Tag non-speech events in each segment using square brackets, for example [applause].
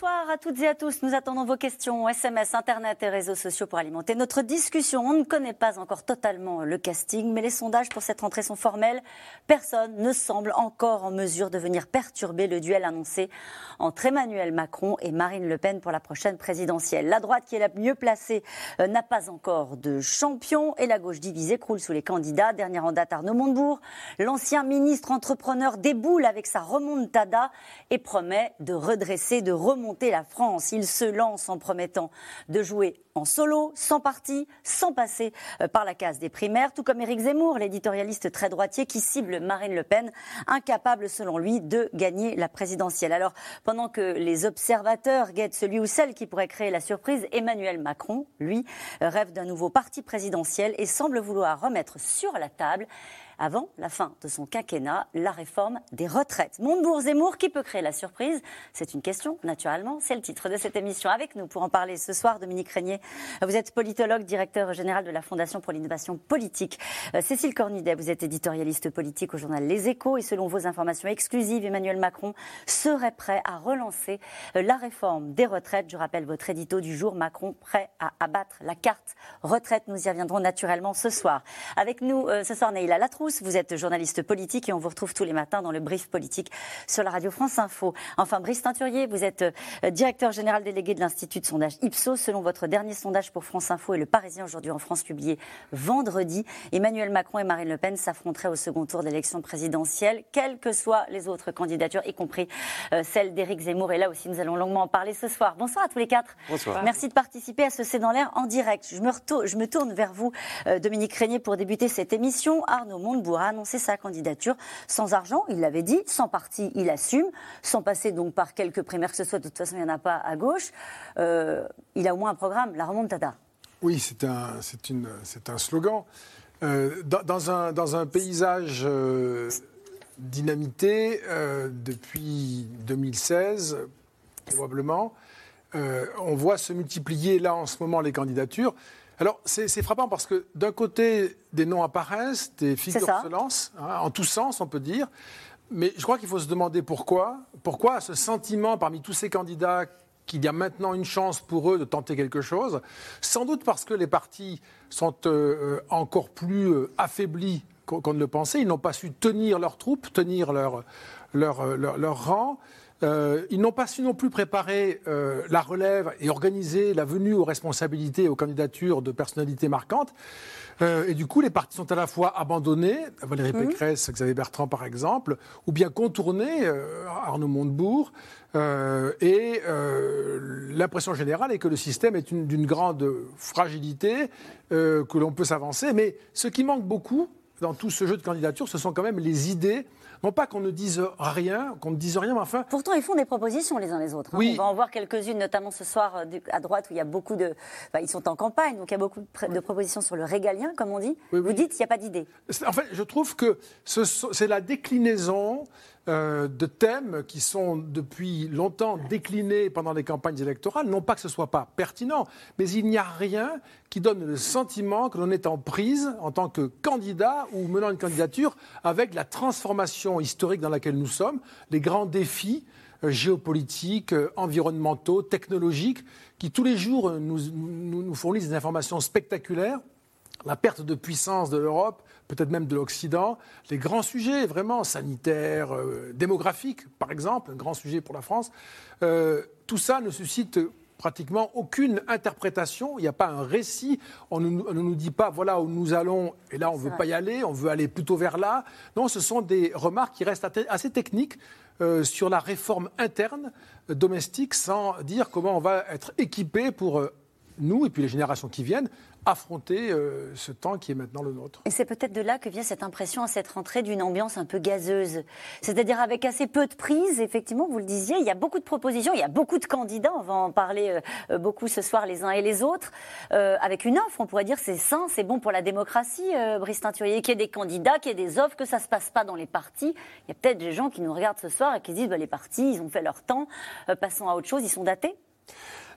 Bonsoir à toutes et à tous. Nous attendons vos questions, SMS, Internet et réseaux sociaux pour alimenter notre discussion. On ne connaît pas encore totalement le casting, mais les sondages pour cette rentrée sont formels. Personne ne semble encore en mesure de venir perturber le duel annoncé entre Emmanuel Macron et Marine Le Pen pour la prochaine présidentielle. La droite, qui est la mieux placée, euh, n'a pas encore de champion et la gauche divisée croule sous les candidats. Dernière en date, Arnaud Montebourg, l'ancien ministre entrepreneur déboule avec sa remontada et promet de redresser, de remonter Il se lance en promettant de jouer en solo, sans parti, sans passer euh, par la case des primaires, tout comme Éric Zemmour, l'éditorialiste très droitier qui cible Marine Le Pen, incapable selon lui de gagner la présidentielle. Alors, pendant que les observateurs guettent celui ou celle qui pourrait créer la surprise, Emmanuel Macron, lui, rêve d'un nouveau parti présidentiel et semble vouloir remettre sur la table avant la fin de son quinquennat, la réforme des retraites. Montebourg-Zemmour, qui peut créer la surprise? C'est une question, naturellement. C'est le titre de cette émission. Avec nous pour en parler ce soir, Dominique Régnier. Vous êtes politologue, directeur général de la Fondation pour l'innovation politique. Euh, Cécile Cornudet, vous êtes éditorialiste politique au journal Les Échos. Et selon vos informations exclusives, Emmanuel Macron serait prêt à relancer euh, la réforme des retraites. Je rappelle votre édito du jour, Macron prêt à abattre la carte retraite. Nous y reviendrons naturellement ce soir. Avec nous euh, ce soir, Neila Latrou vous êtes journaliste politique et on vous retrouve tous les matins dans le brief politique sur la radio France Info. Enfin, Brice Teinturier, vous êtes euh, directeur général délégué de l'Institut de sondage Ipsos. Selon votre dernier sondage pour France Info et Le Parisien aujourd'hui en France publié vendredi, Emmanuel Macron et Marine Le Pen s'affronteraient au second tour d'élection présidentielle, quelles que soient les autres candidatures, y compris euh, celle d'Éric Zemmour. Et là aussi, nous allons longuement en parler ce soir. Bonsoir à tous les quatre. Bonsoir. Merci de participer à ce C'est dans l'air en direct. Je me, je me tourne vers vous, euh, Dominique Régnier, pour débuter cette émission. Arnaud Monde Montebourg a annoncé sa candidature sans argent, il l'avait dit, sans parti, il assume, sans passer donc par quelques primaires que ce soit, de toute façon, il n'y en a pas à gauche. Euh, il a au moins un programme, la remontada. Oui, c'est un, un slogan. Euh, dans, un, dans, un, paysage euh, dynamité depuis 2016, probablement, on voit se multiplier là en ce moment les candidatures. Alors, c'est frappant parce que d'un côté, des noms apparaissent, des figures se lancent, hein, en tous sens, on peut dire. Mais je crois qu'il faut se demander pourquoi. Pourquoi ce sentiment parmi tous ces candidats qu'il y a maintenant une chance pour eux de tenter quelque chose? Sans doute parce que les partis sont euh, encore plus euh, affaiblis qu'on ne le pensait. Ils n'ont pas su tenir leurs troupes, tenir leur, leur, euh, leur, leur rang. Euh, ils n'ont pas su non plus préparer euh, la relève et organiser la venue aux responsabilités et aux candidatures de personnalités marquantes. Euh, et du coup, les partis sont à la fois abandonnés, Valérie mmh. Pécresse, Xavier Bertrand par exemple, ou bien contournés, Arnaud Montebourg. et l'impression générale est que le système est d'une grande fragilité, que l'on peut s'avancer. Mais ce qui manque beaucoup dans tout ce jeu de candidatures, ce sont quand même les idées non pas qu'on ne dise rien, qu'on ne dise rien, mais enfin. Pourtant, ils font des propositions les uns les autres. Hein. On va en voir quelques-unes, notamment ce soir euh, à droite où il y a beaucoup de. ils sont en campagne, donc il y a beaucoup de propositions sur le régalien, comme on dit. Vous dites qu'il n'y a pas d'idée. En fait, je trouve que c'est la déclinaison euh, de thèmes qui sont depuis longtemps déclinés pendant les campagnes électorales. Non pas que ce soit pas pertinent, mais il n'y a rien qui donne le sentiment que l'on est en prise en tant que candidat ou menant une candidature avec la transformation historique dans laquelle nous sommes, les grands défis euh, géopolitiques, euh, environnementaux, technologiques, qui tous les jours nous, nous fournissent des informations spectaculaires la perte de puissance de l'Europe, peut-être même de l'Occident, les grands sujets vraiment sanitaires, euh, démographiques par exemple, un grand sujet pour la France, euh, tout ça ne suscite pratiquement aucune interprétation, il n'y a pas un récit, on ne, nous dit pas voilà où nous allons et là on ne veut pas y aller, on veut aller plutôt vers là. Non, ce sont des remarques qui restent assez techniques euh, sur la réforme interne domestique sans dire comment on va être équipé pour nous et puis les générations qui viennent affronter euh, ce temps qui est maintenant le nôtre. Et c'est peut-être de là que vient cette impression à cette rentrée d'une ambiance un peu gazeuse. C'est-à-dire avec assez peu de prise, effectivement, vous le disiez, il y a beaucoup de propositions, il y a beaucoup de candidats, on va en parler euh, euh, beaucoup ce soir les uns et les autres, avec une offre, on pourrait dire c'est sain, c'est bon pour la démocratie, Brice Teinturier, qu'il y ait des candidats, qu'il y ait des offres, que ça ne se passe pas dans les partis. Il y a peut-être des gens qui nous regardent ce soir et qui disent bah, les partis, ils ont fait leur temps, passons à autre chose, ils sont datés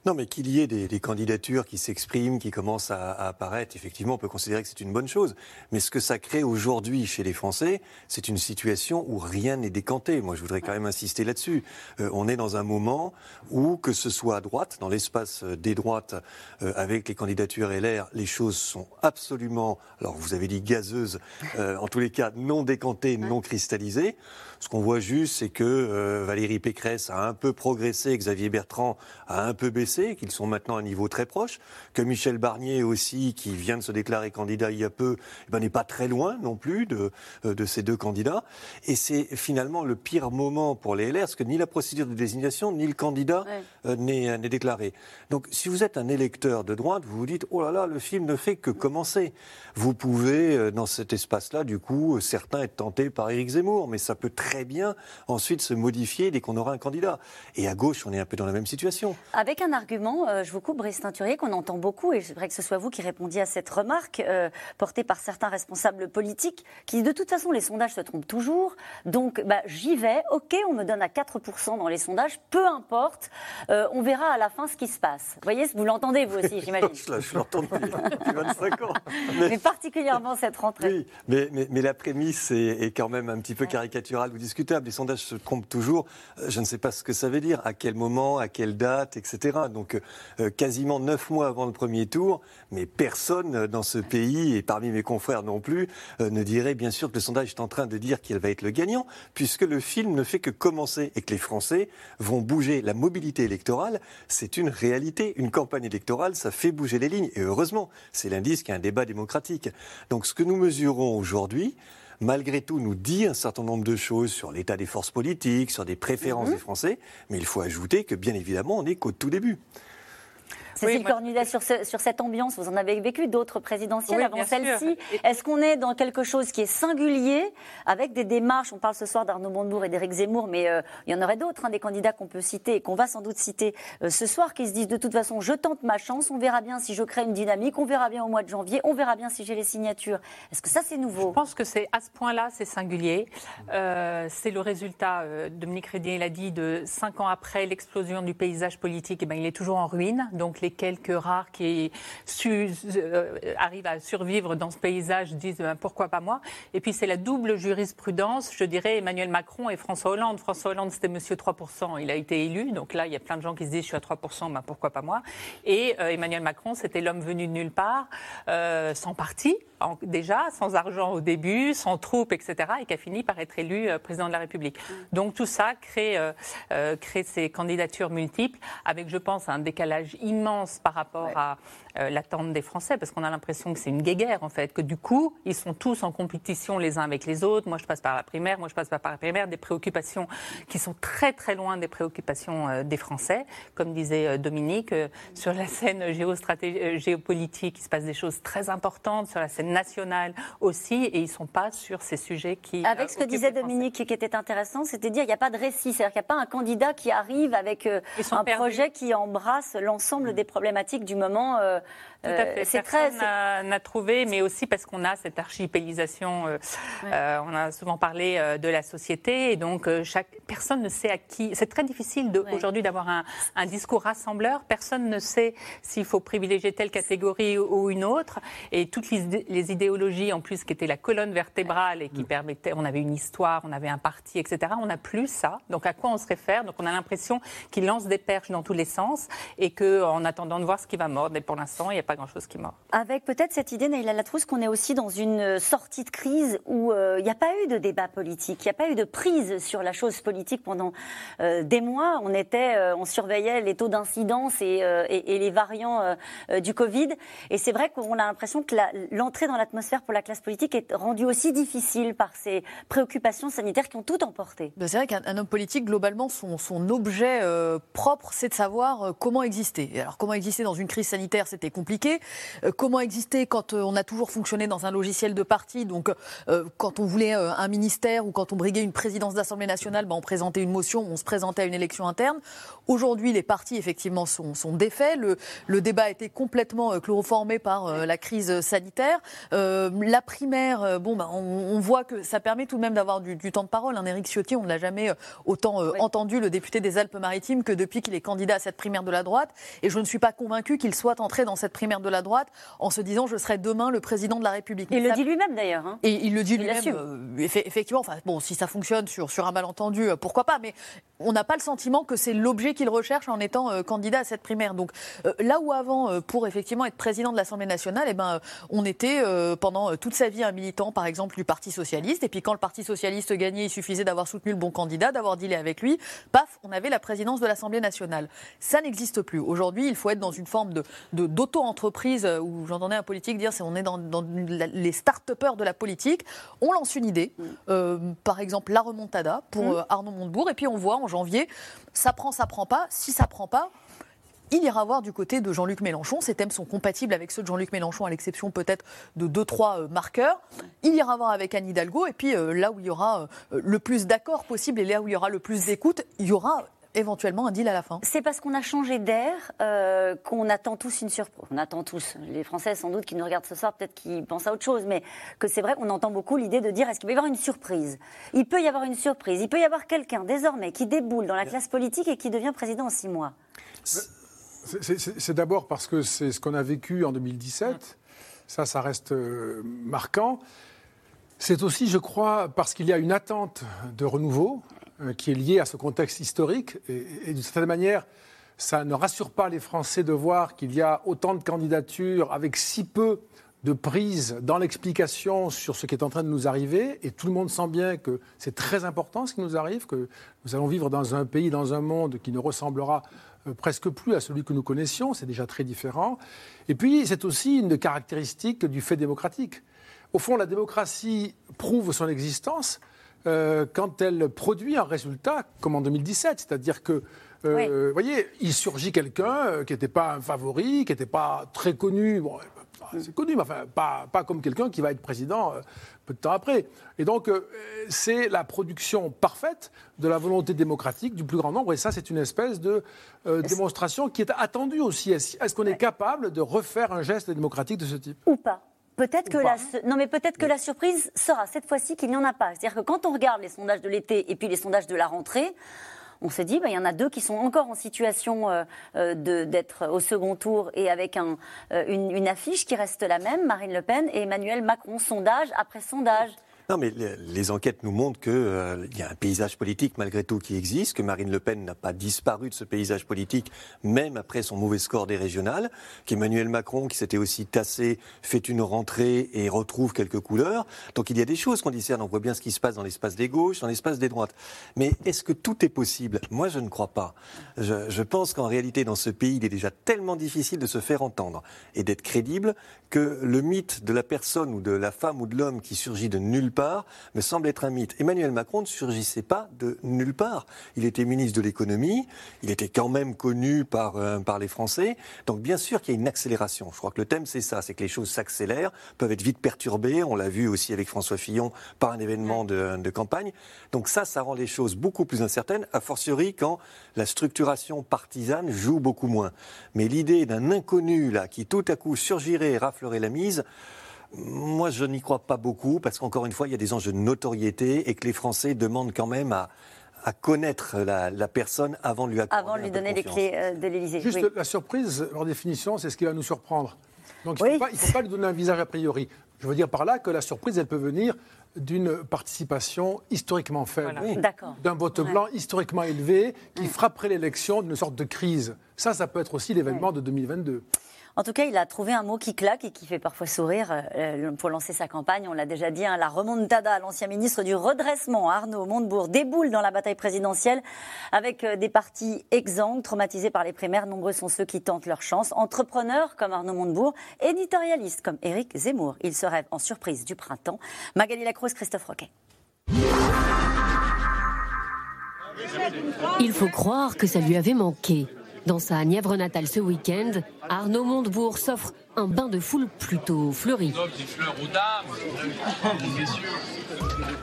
Non, mais qu'il y ait des, candidatures qui s'expriment, qui commencent à, apparaître, effectivement, on peut considérer que c'est une bonne chose. Mais ce que ça crée aujourd'hui chez les Français, c'est une situation où rien n'est décanté. Moi, je voudrais quand même insister là-dessus. Euh, on est dans un moment où, que ce soit à droite, dans l'espace euh, des droites, euh, avec les candidatures LR, les choses sont absolument, alors vous avez dit gazeuses, en tous les cas non décantées, non cristallisées. Ce qu'on voit juste, c'est que Valérie Pécresse a un peu progressé, Xavier Bertrand a un peu baissé, qu'ils sont maintenant à un niveau très proche, que Michel Barnier aussi, qui vient de se déclarer candidat il y a peu, eh ben, n'est pas très loin non plus de, euh, de ces deux candidats. Et c'est finalement le pire moment pour les LR, parce que ni la procédure de désignation, ni le candidat euh, n'est déclaré. Donc si vous êtes un électeur de droite, vous vous dites, oh là là, le film ne fait que commencer. Vous pouvez, dans cet espace-là, du coup, certains être tentés par Éric Zemmour, mais ça peut très très bien ensuite se modifier dès qu'on aura un candidat. Et à gauche, on est un peu dans la même situation. Avec un argument, euh, je vous coupe, Brice Teinturier, qu'on entend beaucoup, et j'aimerais que ce soit vous qui répondiez à cette remarque euh, portée par certains responsables politiques, qui de toute façon, les sondages se trompent toujours. Donc, bah, j'y vais, ok, on me donne à 4% dans les sondages, peu importe, euh, on verra à la fin ce qui se passe. Vous voyez, vous l'entendez vous aussi, [laughs] j'imagine. je l'entends depuis, 25 ans. [laughs] Mais, particulièrement cette rentrée. Oui, mais, mais, la prémisse est, est, quand même un petit peu caricaturale discutable. Les sondages se trompent toujours. Je ne sais pas ce que ça veut dire, à quel moment, à quelle date, etc. Donc, euh, quasiment neuf mois avant le premier tour, mais personne dans ce pays, et parmi mes confrères non plus, euh, ne dirait bien sûr que le sondage est en train de dire qu'il va être le gagnant, puisque le film ne fait que commencer et que les Français vont bouger. La mobilité électorale, c'est une réalité. Une campagne électorale, ça fait bouger les lignes. Et heureusement, c'est l'indice qu'il y a un débat démocratique. Donc, ce que nous mesurons aujourd'hui, malgré tout, nous dit un certain nombre de choses sur l'état des forces politiques, sur des préférences mhm. des Français, mais il faut ajouter que, bien évidemment, on n'est qu'au tout début. Cécile Cornudet, sur, sur, cette ambiance, vous en avez vécu d'autres présidentielles avant celle-ci. Est-ce qu'on est dans quelque chose qui est singulier, avec des démarches? On parle ce soir d'Arnaud Montebourg et d'Éric Zemmour, mais euh, il y en aurait d'autres, hein, des candidats qu'on peut citer et qu'on va sans doute citer euh, ce soir, qui se disent de toute façon, je tente ma chance, on verra bien si je crée une dynamique, on verra bien au mois de janvier, on verra bien si j'ai les signatures. Est-ce que ça, c'est nouveau? Je pense que c'est à ce point-là, c'est singulier. Euh, c'est le résultat, Dominique Rédier l'a dit, de cinq ans après l'explosion du paysage politique, et eh ben, il est toujours en ruine. Donc les quelques rares qui euh, arrivent à survivre dans ce paysage disent ben, pourquoi pas moi. Et puis c'est la double jurisprudence, je dirais Emmanuel Macron et François Hollande. François Hollande c'était Monsieur 3%, il a été élu, donc là il y a plein de gens qui se disent je suis à 3%, ben, pourquoi pas moi. Et euh, Emmanuel Macron c'était l'homme venu de nulle part, euh, sans parti déjà, sans argent au début, sans troupes, etc., et qui a fini par être élu euh, président de la République. Mm. Donc tout ça crée, euh, euh, crée ces candidatures multiples, avec, je pense, un décalage immense par rapport à l'attente des Français, parce qu'on a l'impression que c'est une guéguerre, en fait, que du coup, ils sont tous en compétition les uns avec les autres. Moi, je passe par la primaire, moi, je passe par la primaire, des préoccupations qui sont très, très loin des préoccupations des Français. Comme disait Dominique, sur la scène géopolitique, il se passe des choses très importantes, sur la scène nationale aussi, et ils ne sont pas sur ces sujets qui. Avec ce que disait Dominique, qui était intéressant, c'était de dire qu'il n'y a pas de récit, c'est-à-dire qu'il n'y a pas un candidat qui arrive avec euh, un projet qui embrasse l'ensemble des problématiques du moment. Euh, tout à fait. Euh, c'est très. n'a trouvé, mais aussi parce qu'on a cette archipélisation. Euh, euh, on a souvent parlé de la société, et donc chaque personne ne sait à qui. C'est très difficile aujourd'hui d'avoir un, un, discours rassembleur. Personne ne sait s'il faut privilégier telle catégorie ou une autre, et toutes les, idéologies en plus qui étaient la colonne vertébrale et qui permettaient. On avait une histoire, on avait un parti, etc. On n'a plus ça. Donc à quoi on se réfère? Donc on a l'impression qu'il lance des perches dans tous les sens et qu'en attendant de voir ce qui va mordre, et pour l'instant il n'y a pas grand-chose qui mord. Avec peut-être cette idée, Naïla Latrousse, qu'on est aussi dans une sortie de crise où euh, il n'y a pas eu de débat politique, il n'y a pas eu de prise sur la chose politique pendant euh, des mois. On était, euh, on surveillait les taux d'incidence et, et, les variants du Covid. Et c'est vrai qu'on a l'impression que l'entrée dans l'atmosphère pour la classe politique est rendue aussi difficile par ces préoccupations sanitaires qui ont tout emporté. Ben, c'est vrai qu'un homme politique, globalement, son, son objet propre, c'est de savoir comment exister. Et alors, comment exister dans une crise sanitaire, c'était compliqué euh, comment exister quand euh, on a toujours fonctionné dans un logiciel de parti? Donc, euh, quand on voulait un ministère ou quand on briguait une présidence d'Assemblée nationale, ben, on présentait une motion, on se présentait à une élection interne. Aujourd'hui, les partis, effectivement, sont, sont défaits. Le, le, débat a été complètement chloroformé par la crise sanitaire. la primaire, bon, bah, on, voit que ça permet tout de même d'avoir du, temps de parole. Hein. Éric Ciotti, on ne l'a jamais autant entendu, le député des Alpes-Maritimes, que depuis qu'il est candidat à cette primaire de la droite. Et je ne suis pas convaincu qu'il soit entré dans cette primaire de la droite en se disant je serai demain le président de la République. Il le dit lui-même d'ailleurs. Hein. Et il le dit lui-même. Euh, effectivement, enfin, bon, si ça fonctionne sur, sur un malentendu, euh, pourquoi pas. Mais on n'a pas le sentiment que c'est l'objet qu'il recherche en étant euh, candidat à cette primaire. Donc là où avant, pour effectivement être président de l'Assemblée nationale, eh ben, on était pendant toute sa vie un militant, par exemple, du Parti socialiste. Et puis quand le Parti socialiste gagnait, il suffisait d'avoir soutenu le bon candidat, d'avoir dealé avec lui. Paf, on avait la présidence de l'Assemblée nationale. Ça n'existe plus. Aujourd'hui, il faut être dans une forme de, d'auto-entreprise où j'entendais un politique dire c'est on est dans, les start-upers de la politique. On lance une idée, euh, par exemple la remontada pour mmh. euh, Arnaud Montebourg, et puis on voit en janvier, ça prend, ça prend pas. Si ça prend pas, il ira voir du côté de Jean-Luc Mélenchon. Ces thèmes sont compatibles avec ceux de Jean-Luc Mélenchon, à l'exception peut-être de deux, trois euh, marqueurs. Il ira voir avec Anne Hidalgo. Et puis là où il y aura le plus d'accords possible et là où il y aura le plus d'écoute, il y aura éventuellement un deal à la fin C'est parce qu'on a changé d'air euh, qu'on attend tous une surprise. On attend tous. Les Français, sans doute, qui nous regardent ce soir, peut-être qu'ils pensent à autre chose, mais que c'est vrai qu'on entend beaucoup l'idée de dire est-ce qu'il peut y avoir une surprise? Il peut y avoir une surprise. Il peut y avoir quelqu'un, désormais, qui déboule dans la classe politique et qui devient président en six mois. C'est d'abord parce que c'est ce qu'on a vécu en 2017. Ça, ça reste euh, marquant. C'est aussi, je crois, parce qu'il y a une attente de renouveau. Euh, qui est lié à ce contexte historique. Et, d'une certaine manière, ça ne rassure pas les Français de voir qu'il y a autant de candidatures avec si peu de prise dans l'explication sur ce qui est en train de nous arriver. Et tout le monde sent bien que c'est très important ce qui nous arrive, que nous allons vivre dans un pays, dans un monde qui ne ressemblera euh, presque plus à celui que nous connaissions. C'est déjà très différent. Et puis, c'est aussi une caractéristique du fait démocratique. Au fond, la démocratie prouve son existence euh, quand elle produit un résultat comme en 2017. C'est-à-dire que, euh, vous voyez, il surgit quelqu'un euh, qui n'était pas un favori, qui n'était pas très connu. Bon, c'est connu, mais enfin, pas, pas comme quelqu'un qui va être président peu de temps après. Et donc, c'est la production parfaite de la volonté démocratique du plus grand nombre. Et ça, c'est une espèce de démonstration qui est attendue aussi. Est-ce qu'on est capable de refaire un geste démocratique de ce type? Ou pas Peut-être que la non mais peut-être que la surprise sera cette fois-ci qu'il n'y en a pas. C'est-à-dire que quand on regarde les sondages de l'été et puis les sondages de la rentrée, on se dit, bah, il y en a deux qui sont encore en situation euh, euh, d'être au second tour et avec un, euh, une, affiche qui reste la même, Marine Le Pen et Emmanuel Macron, sondage après sondage. Non, mais les, enquêtes nous montrent qu'il euh, y a un paysage politique malgré tout qui existe, que Marine Le Pen n'a pas disparu de ce paysage politique, même après son mauvais score des régionales, qu'Emmanuel Macron, qui s'était aussi tassé, fait une rentrée et retrouve quelques couleurs. Donc il y a des choses qu'on discerne. On voit bien ce qui se passe dans l'espace des gauches, dans l'espace des droites. Mais est-ce que tout est possible? Moi, je ne crois pas. Je, je pense qu'en réalité, dans ce pays, il est déjà tellement difficile de se faire entendre et d'être crédible que le mythe de la personne ou de la femme ou de l'homme qui surgit de nulle part me semble être un mythe. Emmanuel Macron ne surgissait pas de nulle part. Il était ministre de l'économie, il était quand même connu par, euh, par les Français. Donc bien sûr qu'il y a une accélération. Je crois que le thème c'est ça, c'est que les choses s'accélèrent, peuvent être vite perturbées. On l'a vu aussi avec François Fillon par un événement de, de campagne. Donc ça, ça rend les choses beaucoup plus incertaines, a fortiori quand la structuration partisane joue beaucoup moins. Mais l'idée d'un inconnu là qui tout à coup surgirait et raflerait la mise, moi, je n'y crois pas beaucoup parce qu'encore une fois, il y a des enjeux de notoriété et que les Français demandent quand même à, connaître la, personne avant de lui accorder Avant de lui donner les clés euh, de l'Élysée. Juste la surprise, leur définition, c'est ce qui va nous surprendre. Donc il ne faut, pas lui donner un visage a priori. Je veux dire par là que la surprise, elle peut venir d'une participation historiquement faible, d'un vote blanc historiquement élevé qui frapperait l'élection d'une sorte de crise. Ça, ça peut être aussi l'événement de 2022. En tout cas, il a trouvé un mot qui claque et qui fait parfois sourire euh, pour lancer sa campagne. On l'a déjà dit, hein, la remontada, l'ancien ministre du redressement, Arnaud Montebourg, déboule dans la bataille présidentielle avec euh, des partis exsangues, traumatisés par les primaires. Nombreux sont ceux qui tentent leur chance. Entrepreneurs comme Arnaud Montebourg, éditorialistes comme Éric Zemmour. Il se rêve en surprise du printemps. Magali Lacroix, Christophe Roquet. Il faut croire que ça lui avait manqué. Dans sa Nièvre natale ce week-end, Arnaud Montebourg s'offre un bain de foule plutôt fleuri.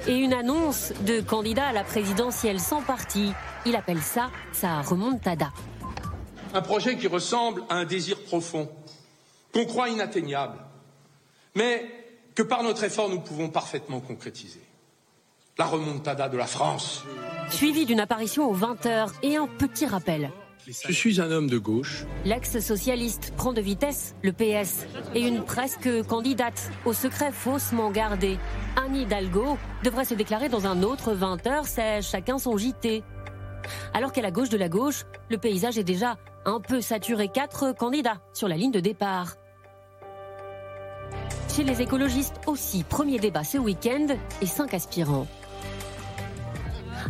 Et une annonce de candidat à la présidentielle sans parti. Il appelle ça sa remontada. Un projet qui ressemble à un désir profond, qu'on croit inatteignable, mais que par notre effort, nous pouvons parfaitement concrétiser. La remontada de la France. Suivi d'une apparition aux 20h et un petit rappel. Je suis un homme de gauche. L'ex-socialiste prend de vitesse le PS et une presque candidate au secret faussement gardé. Anne Hidalgo devrait se déclarer dans un autre 20h, c'est chacun son JT. Alors qu'à la gauche de la gauche, le paysage est déjà un peu saturé. Quatre candidats sur la ligne de départ. Chez les écologistes aussi, premier débat ce week-end et cinq aspirants.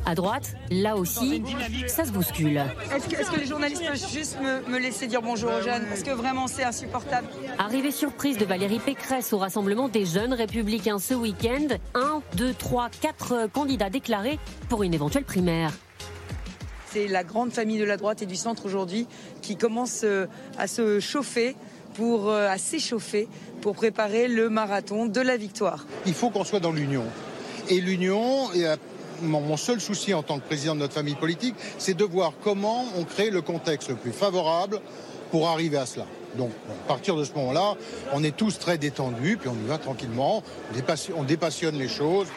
À droite, là aussi, ça se bouscule. Est-ce que, est-ce que les journalistes peuvent juste me, me laisser dire bonjour aux jeunes? Parce que vraiment, c'est insupportable. Arrivée surprise de Valérie Pécresse au rassemblement des jeunes républicains ce week-end. Un, deux, trois, quatre candidats déclarés pour une éventuelle primaire. C'est la grande famille de la droite et du centre aujourd'hui qui commence euh, à se chauffer, pour, euh, à s'échauffer pour préparer le marathon de la victoire. Il faut qu'on soit dans l'union. Et l'union, mon, seul souci en tant que président de notre famille politique, c'est de voir comment on crée le contexte le plus favorable pour arriver à cela. Donc, à partir de ce moment-là, on est tous très détendus, puis on y va tranquillement, on on dépassionne les choses.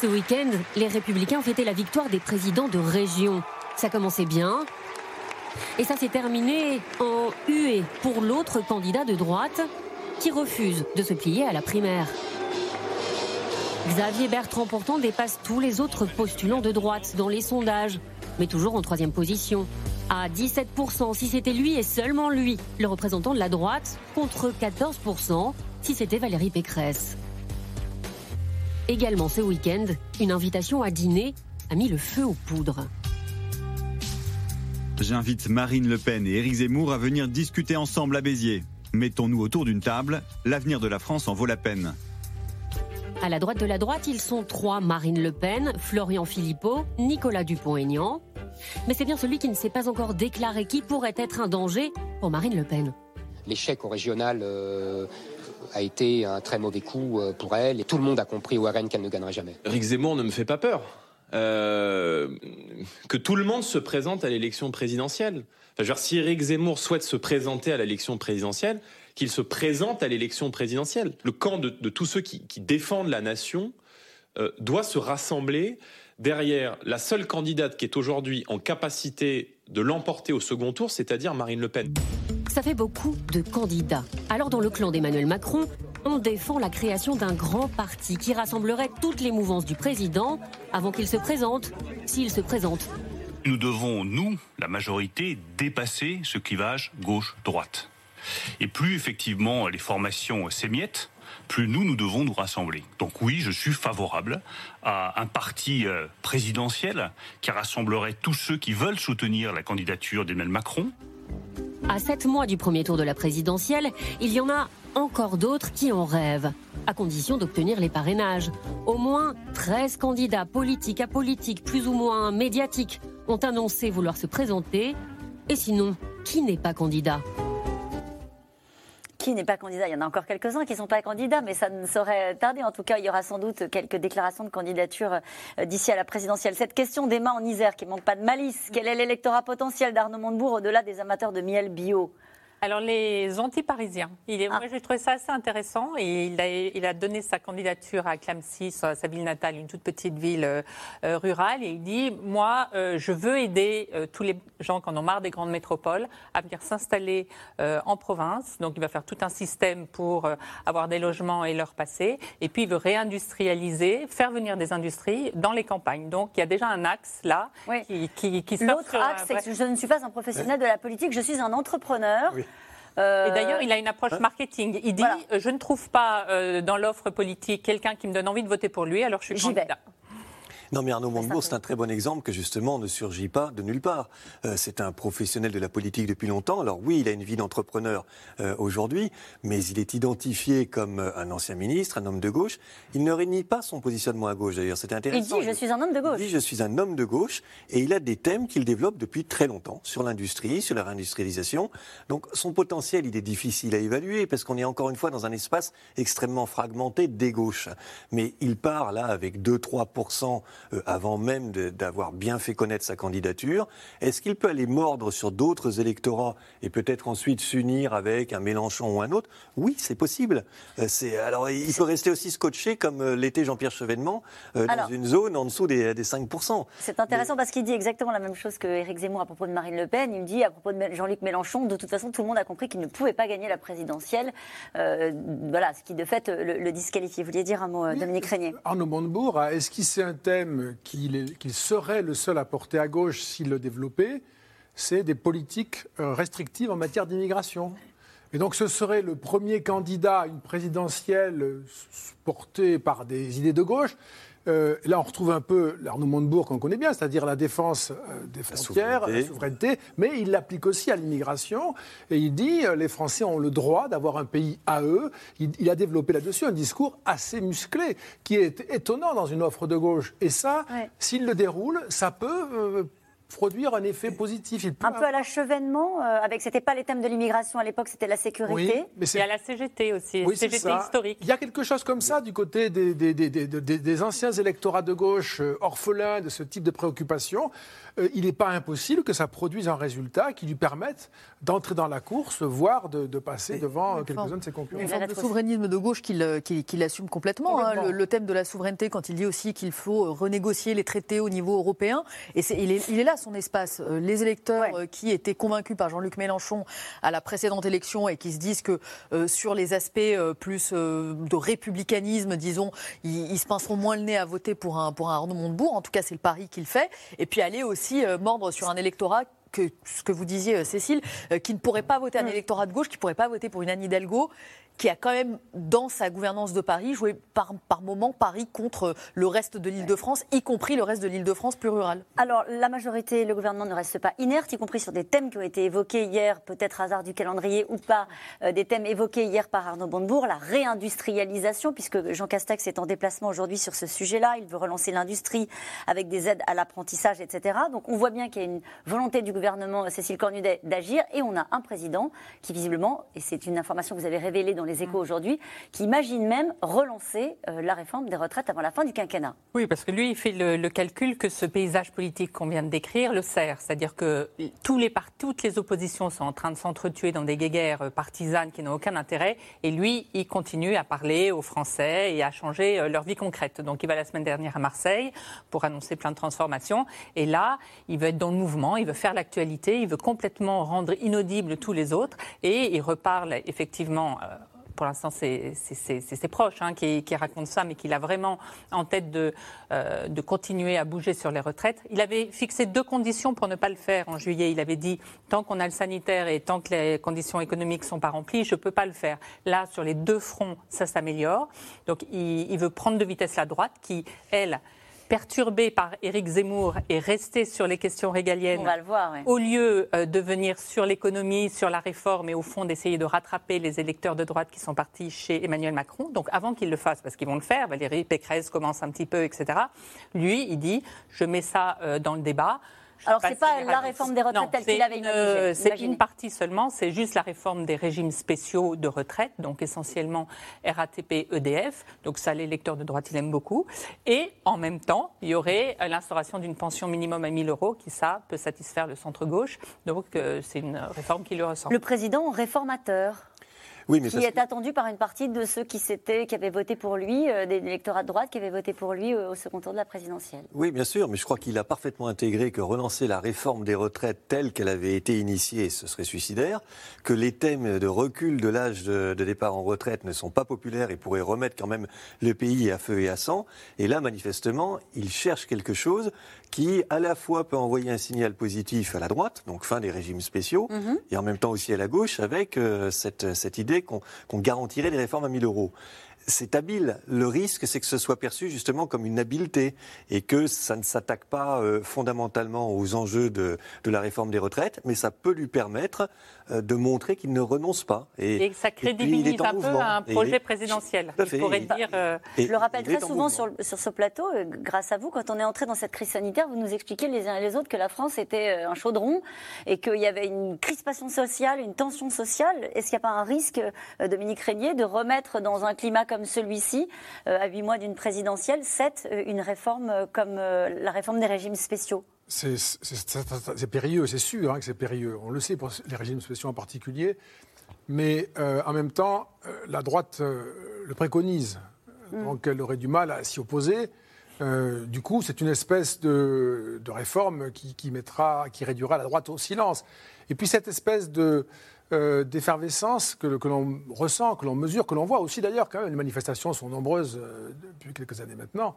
Ce week-end, les Républicains ont fêté la victoire des présidents de région. Ça commençait bien. Et ça s'est terminé en huée pour l'autre candidat de droite qui refuse de se plier à la primaire. Xavier Bertrand pourtant dépasse tous les autres postulants de droite dans les sondages, mais toujours en troisième position. À 17% si c'était lui et seulement lui, le représentant de la droite, contre 14% si c'était Valérie Pécresse. Également ce week-end, une invitation à dîner a mis le feu aux poudres. J'invite Marine Le Pen et Éric Zemmour à venir discuter ensemble à Béziers. Mettons-nous autour d'une table, l'avenir de la France en vaut la peine. À la droite de la droite, ils sont trois Marine Le Pen, Florian Philippot, Nicolas Dupont-Aignan. Mais c'est bien celui qui ne s'est pas encore déclaré qui pourrait être un danger pour Marine Le Pen. L'échec au régional euh, a été un très mauvais coup euh, pour elle et tout le monde a compris au RN qu'elle ne gagnerait jamais. Rick Zemmour ne me fait pas peur. Euh, que tout le monde se présente à l'élection présidentielle. Enfin, je veux dire, si Eric Zemmour souhaite se présenter à l'élection présidentielle, qu'il se présente à l'élection présidentielle. Le camp de, de tous ceux qui, qui, défendent la nation euh, doit se rassembler derrière la seule candidate qui est aujourd'hui en capacité de l'emporter au second tour, c'est-à-dire Marine Le Pen. Ça fait beaucoup de candidats. Alors dans le clan d'Emmanuel Macron, on défend la création d'un grand parti qui rassemblerait toutes les mouvances du président avant qu'il se présente, s'il se présente. Nous devons, nous, la majorité, dépasser ce clivage gauche-droite. Et plus effectivement les formations s'émiettent, plus nous, nous devons nous rassembler. Donc oui, je suis favorable à un parti euh, présidentiel qui rassemblerait tous ceux qui veulent soutenir la candidature d'Emmanuel Macron. À sept mois du premier tour de la présidentielle, il y en a encore d'autres qui en rêvent, à condition d'obtenir les parrainages. Au moins 13 candidats politiques, apolitiques, plus ou moins médiatiques, ont annoncé vouloir se présenter. Et sinon, qui n'est pas candidat? Qui n'est pas candidat. Il y en a encore quelques-uns qui ne sont pas candidats, mais ça ne saurait tarder. En tout cas, il y aura sans doute quelques déclarations de candidature euh, d'ici à la présidentielle. Cette question d'Emma en Isère, qui manque pas de malice. Quel est l'électorat potentiel d'Arnaud Montebourg au-delà des amateurs de miel bio? Alors, les anti-parisiens. Il est, ah. Moi, j'ai trouvé ça assez intéressant. Et il a, il a donné sa candidature à Clamcy, sa ville natale, une toute petite ville euh, rurale. Et il dit Moi, euh, je veux aider euh, tous les gens qui en ont marre des grandes métropoles à venir s'installer euh, en province. Donc, il va faire tout un système pour euh, avoir des logements et leur passer. Et puis, il veut réindustrialiser, faire venir des industries dans les campagnes. Donc, il y a déjà un axe là oui. qui, qui, qui L'autre axe, c'est que je ne suis pas un professionnel de la politique, je suis un entrepreneur. Oui. Euh... Et d'ailleurs, il a une approche marketing. Il dit voilà. Je ne trouve pas euh, dans l'offre politique quelqu'un qui me donne envie de voter pour lui, alors je suis candidat. Vais. Non, mais Arnaud Montebourg, c'est un très bon exemple que justement ne surgit pas de nulle part. Euh, c'est un professionnel de la politique depuis longtemps. Alors oui, il a une vie d'entrepreneur euh, aujourd'hui, mais il est identifié comme un ancien ministre, un homme de gauche. Il ne réunit pas son positionnement à gauche d'ailleurs. C'est intéressant. Il dit je suis un homme de gauche. Il dit je suis un homme de gauche et il a des thèmes qu'il développe depuis très longtemps sur l'industrie, sur la réindustrialisation. Donc son potentiel, il est difficile à évaluer parce qu'on est encore une fois dans un espace extrêmement fragmenté des gauches. Mais il part là avec 2-3 euh, avant même d'avoir bien fait connaître sa candidature. Est-ce qu'il peut aller mordre sur d'autres électorats et peut-être ensuite s'unir avec un Mélenchon ou un autre? Oui, c'est possible. Euh, alors, il peut rester aussi scotché comme euh, l'était Jean-Pierre Chevènement dans une zone en dessous des, 5%. C'est intéressant parce qu'il dit exactement la même chose que Éric Zemmour à propos de Marine Le Pen. Il me dit à propos de Jean-Luc Mélenchon, de toute façon, tout le monde a compris qu'il ne pouvait pas gagner la présidentielle. voilà, ce qui de fait le, disqualifie. Vous vouliez dire un mot, Dominique Régnier? Arnaud Montebourg a esquissé un thème qu'il serait le seul à porter à gauche s'il le développait, c'est des politiques euh, restrictives en matière d'immigration. Et donc ce serait le premier candidat à une présidentielle euh, portée par des idées de gauche euh, là, on retrouve un peu l'Arnaud Montebourg qu'on connaît bien, c'est-à-dire la défense euh, des frontières, la souveraineté. mais il l'applique aussi à l'immigration. Et il dit euh, les Français ont le droit d'avoir un pays à eux. Il, a développé là-dessus un discours assez musclé, qui est étonnant dans une offre de gauche. Et ça, s'il le déroule, ça peut produire un effet positif. un peu à l'achevènement, euh, avec c'était pas les thèmes de l'immigration à l'époque, c'était la sécurité. mais c'est à la CGT aussi, CGT historique. Il y a quelque chose comme ça du côté des, des, des, des anciens électorats de gauche euh, orphelins de ce type de préoccupation. Euh, il n'est pas impossible que ça produise un résultat qui lui permette d'entrer dans la course, voire de, passer devant quelques-uns de ses concurrents. Une forme de souverainisme de gauche qu'il assume complètement. Hein. le, thème de la souveraineté, quand il dit aussi qu'il faut renégocier les traités au niveau européen, et il, est, il est là son espace. Euh, les électeurs euh, qui étaient convaincus par Jean-Luc Mélenchon à la précédente élection et qui se disent que sur les aspects plus de républicanisme, disons, ils, se pinceront moins le nez à voter pour un, pour un Arnaud Montebourg. En tout cas, c'est le pari qu'il fait. Et puis aller aussi euh, mordre sur un électorat que ce que vous disiez, euh, Cécile, euh, qui ne pourrait pas voter un mm. électorat de gauche, qui ne pourrait pas voter pour une Anne Hidalgo, qui a quand même, dans sa gouvernance de Paris, joué par, moment Paris contre le reste de l'Île-de-France, y compris le reste de l'Île-de-France plus rurale. Alors, la majorité, le gouvernement ne reste pas inerte, y compris sur des thèmes qui ont été évoqués hier, peut-être hasard du calendrier ou pas, euh, des thèmes évoqués hier par Arnaud Montebourg, la réindustrialisation, puisque Jean Castex est en déplacement aujourd'hui sur ce sujet-là, il veut relancer l'industrie avec des aides à l'apprentissage, etc. Donc, on voit bien qu'il y a une volonté du gouvernement, Cécile Cornudet, d'agir, et on a un président qui, visiblement, et c'est une information que vous avez révélée dans les échos aujourd'hui, qui imagine même relancer euh, la réforme des retraites avant la fin du quinquennat. Oui, parce que lui, il fait le, calcul que ce paysage politique qu'on vient de décrire le sert. C'est-à-dire que tous les toutes les oppositions sont en train de s'entretuer dans des guéguerres euh, partisanes qui n'ont aucun intérêt. Et lui, il continue à parler aux Français et à changer euh, leur vie concrète. Donc il va la semaine dernière à Marseille pour annoncer plein de transformations. Et là, il veut être dans le mouvement, il veut faire l'actualité, il veut complètement rendre inaudibles tous les autres. Et il reparle effectivement pour l'instant, c'est ses proches hein, qui, racontent ça, mais qu'il a vraiment en tête de, euh, de continuer à bouger sur les retraites. Il avait fixé deux conditions pour ne pas le faire en juillet. Il avait dit tant qu'on a le sanitaire et tant que les conditions économiques ne sont pas remplies, je ne peux pas le faire. Là, sur les deux fronts, ça s'améliore. Donc, il veut prendre de vitesse la droite qui, elle, perturbé par Éric Zemmour et rester sur les questions régaliennes, au lieu euh, de venir sur l'économie, sur la réforme et au fond d'essayer de rattraper les électeurs de droite qui sont partis chez Emmanuel Macron. Donc avant qu'il le fasse, parce qu'ils vont le faire, Valérie Pécresse commence un petit peu, etc. Lui, il dit, je mets ça euh, dans le débat. Alors, ce n'est pas la réforme des retraites telle qu'il avait imaginé. C'est une partie seulement, c'est juste la réforme des régimes spéciaux de retraite, donc essentiellement RATP, EDF. Donc, ça, les lecteurs de droite, ils aiment beaucoup. Et en même temps, il y aurait l'instauration d'une pension minimum à 1000 euros, qui, ça, peut satisfaire le centre-gauche. Donc, euh, c'est une réforme qui lui ressemble. Le président réformateur oui, mais qui est attendu par une partie de ceux qui, qui avaient voté pour lui, euh, des électorats de droite qui avaient voté pour lui euh, au second tour de la présidentielle. Oui, bien sûr, mais je crois qu'il a parfaitement intégré que relancer la réforme des retraites telle qu'elle avait été initiée, ce serait suicidaire, que les thèmes de recul de l'âge de, départ en retraite ne sont pas populaires et pourraient remettre quand même le pays à feu et à sang. Et là, manifestement, il cherche quelque chose qui, à la fois, peut envoyer un signal positif à la droite, donc fin des régimes spéciaux, mhm. et en même temps aussi à la gauche, avec euh, cette, cette idée qu'on garantirait des réformes à 1000 euros c'est habile. Le risque, c'est que ce soit perçu justement comme une habileté et que ça ne s'attaque pas euh, fondamentalement aux enjeux de, la réforme des retraites, mais ça peut lui permettre euh, de montrer qu'il ne renonce pas. Et, et ça crédibilise un peu un projet présidentiel. pourrait dire, euh, Je le rappelle très souvent sur, sur, ce plateau, grâce à vous, quand on est entré dans cette crise sanitaire, vous nous expliquez les uns et les autres que la France était un chaudron et qu'il y avait une crispation sociale, une tension sociale. Est-ce qu'il n'y a pas un risque, Dominique Régnier, de remettre dans un climat comme celui-ci, euh, à huit mois d'une présidentielle, 7, une réforme euh, comme euh, la réforme des régimes spéciaux C'est c'est- c'est- c'est périlleux, c'est sûr hein, que c'est périlleux. On le sait pour les régimes spéciaux en particulier. Mais euh, en même temps, euh, la droite euh, le préconise. Donc elle aurait du mal à s'y opposer. Euh, du coup, c'est une espèce de, de réforme qui, qui mettra, qui réduira la droite au silence. Et puis cette espèce de euh, d'effervescence que, que l'on ressent, que l'on mesure, que l'on voit aussi d'ailleurs quand même, les manifestations sont nombreuses euh, depuis quelques années maintenant,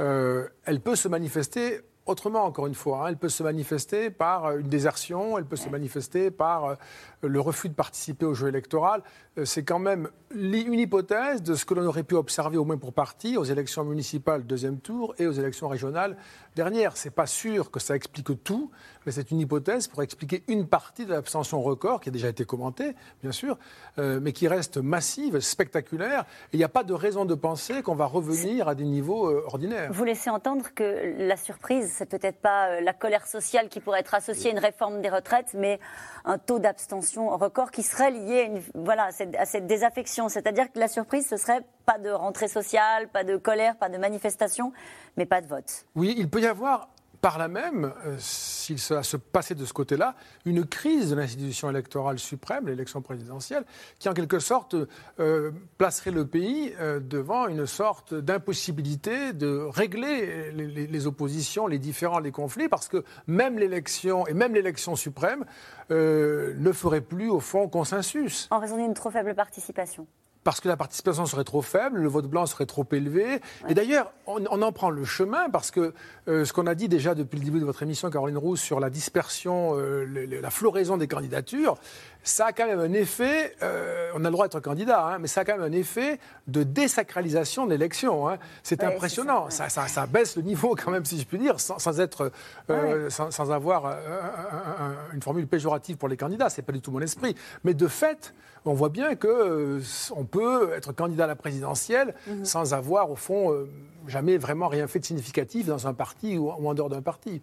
euh, elle peut se manifester autrement, encore une fois. hein. Elle peut se manifester par euh, une désertion, elle peut se manifester par le refus de participer au jeu électoral. C'est quand même une hypothèse de ce que l'on aurait pu observer, au moins pour partie, aux élections municipales deuxième tour et aux élections régionales dernière. C'est pas sûr que ça explique tout, mais c'est une hypothèse pour expliquer une partie de l'abstention record qui a déjà été commentée, bien sûr, euh, mais qui reste massive, spectaculaire. Il n'y a pas de raison de penser qu'on va revenir à des niveaux euh, ordinaires. Vous laissez entendre que la surprise, c'est peut-être pas euh, la colère sociale qui pourrait être associée à une réforme des retraites, mais un taux d'abstention record qui serait lié à, voilà, cette, à cette désaffection. C'est-à-dire que la surprise, ce serait pas de rentrée sociale, pas de colère, pas de manifestation, mais pas de vote. Oui, il peut y avoir par là même, euh, s'il se, se passait de ce côté-là, une crise de l'institution électorale suprême, l'élection présidentielle, qui en quelque sorte euh, placerait le pays euh, devant une sorte d'impossibilité de régler les, les- les oppositions, les différends, les conflits, parce que même l'élection et même l'élection suprême ne ferait plus au fond consensus En raison d'une trop faible participation. Parce que la participation serait trop faible, le vote blanc serait trop élevé. Et d'ailleurs, on, on en prend le chemin parce que euh, ce qu'on a dit déjà depuis le début de votre émission, Caroline Roux, sur la dispersion, euh, le- le- la floraison des candidatures, ça a quand même un effet, euh, on a le droit d'être candidat, hein, mais ça a quand même un effet de désacralisation de l'élection. hein. C'est Ouais, impressionnant. ça, ça- ça baisse le niveau quand même, si je puis dire, sans, sans être, euh, sans, sans avoir euh, un- un- une formule péjorative pour les candidats. C'est pas du tout mon esprit. Mais de fait, on voit bien que euh, on peut être candidat à la présidentielle sans avoir, au fond, euh, jamais vraiment rien fait de significatif dans un parti ou, ou en dehors d'un parti.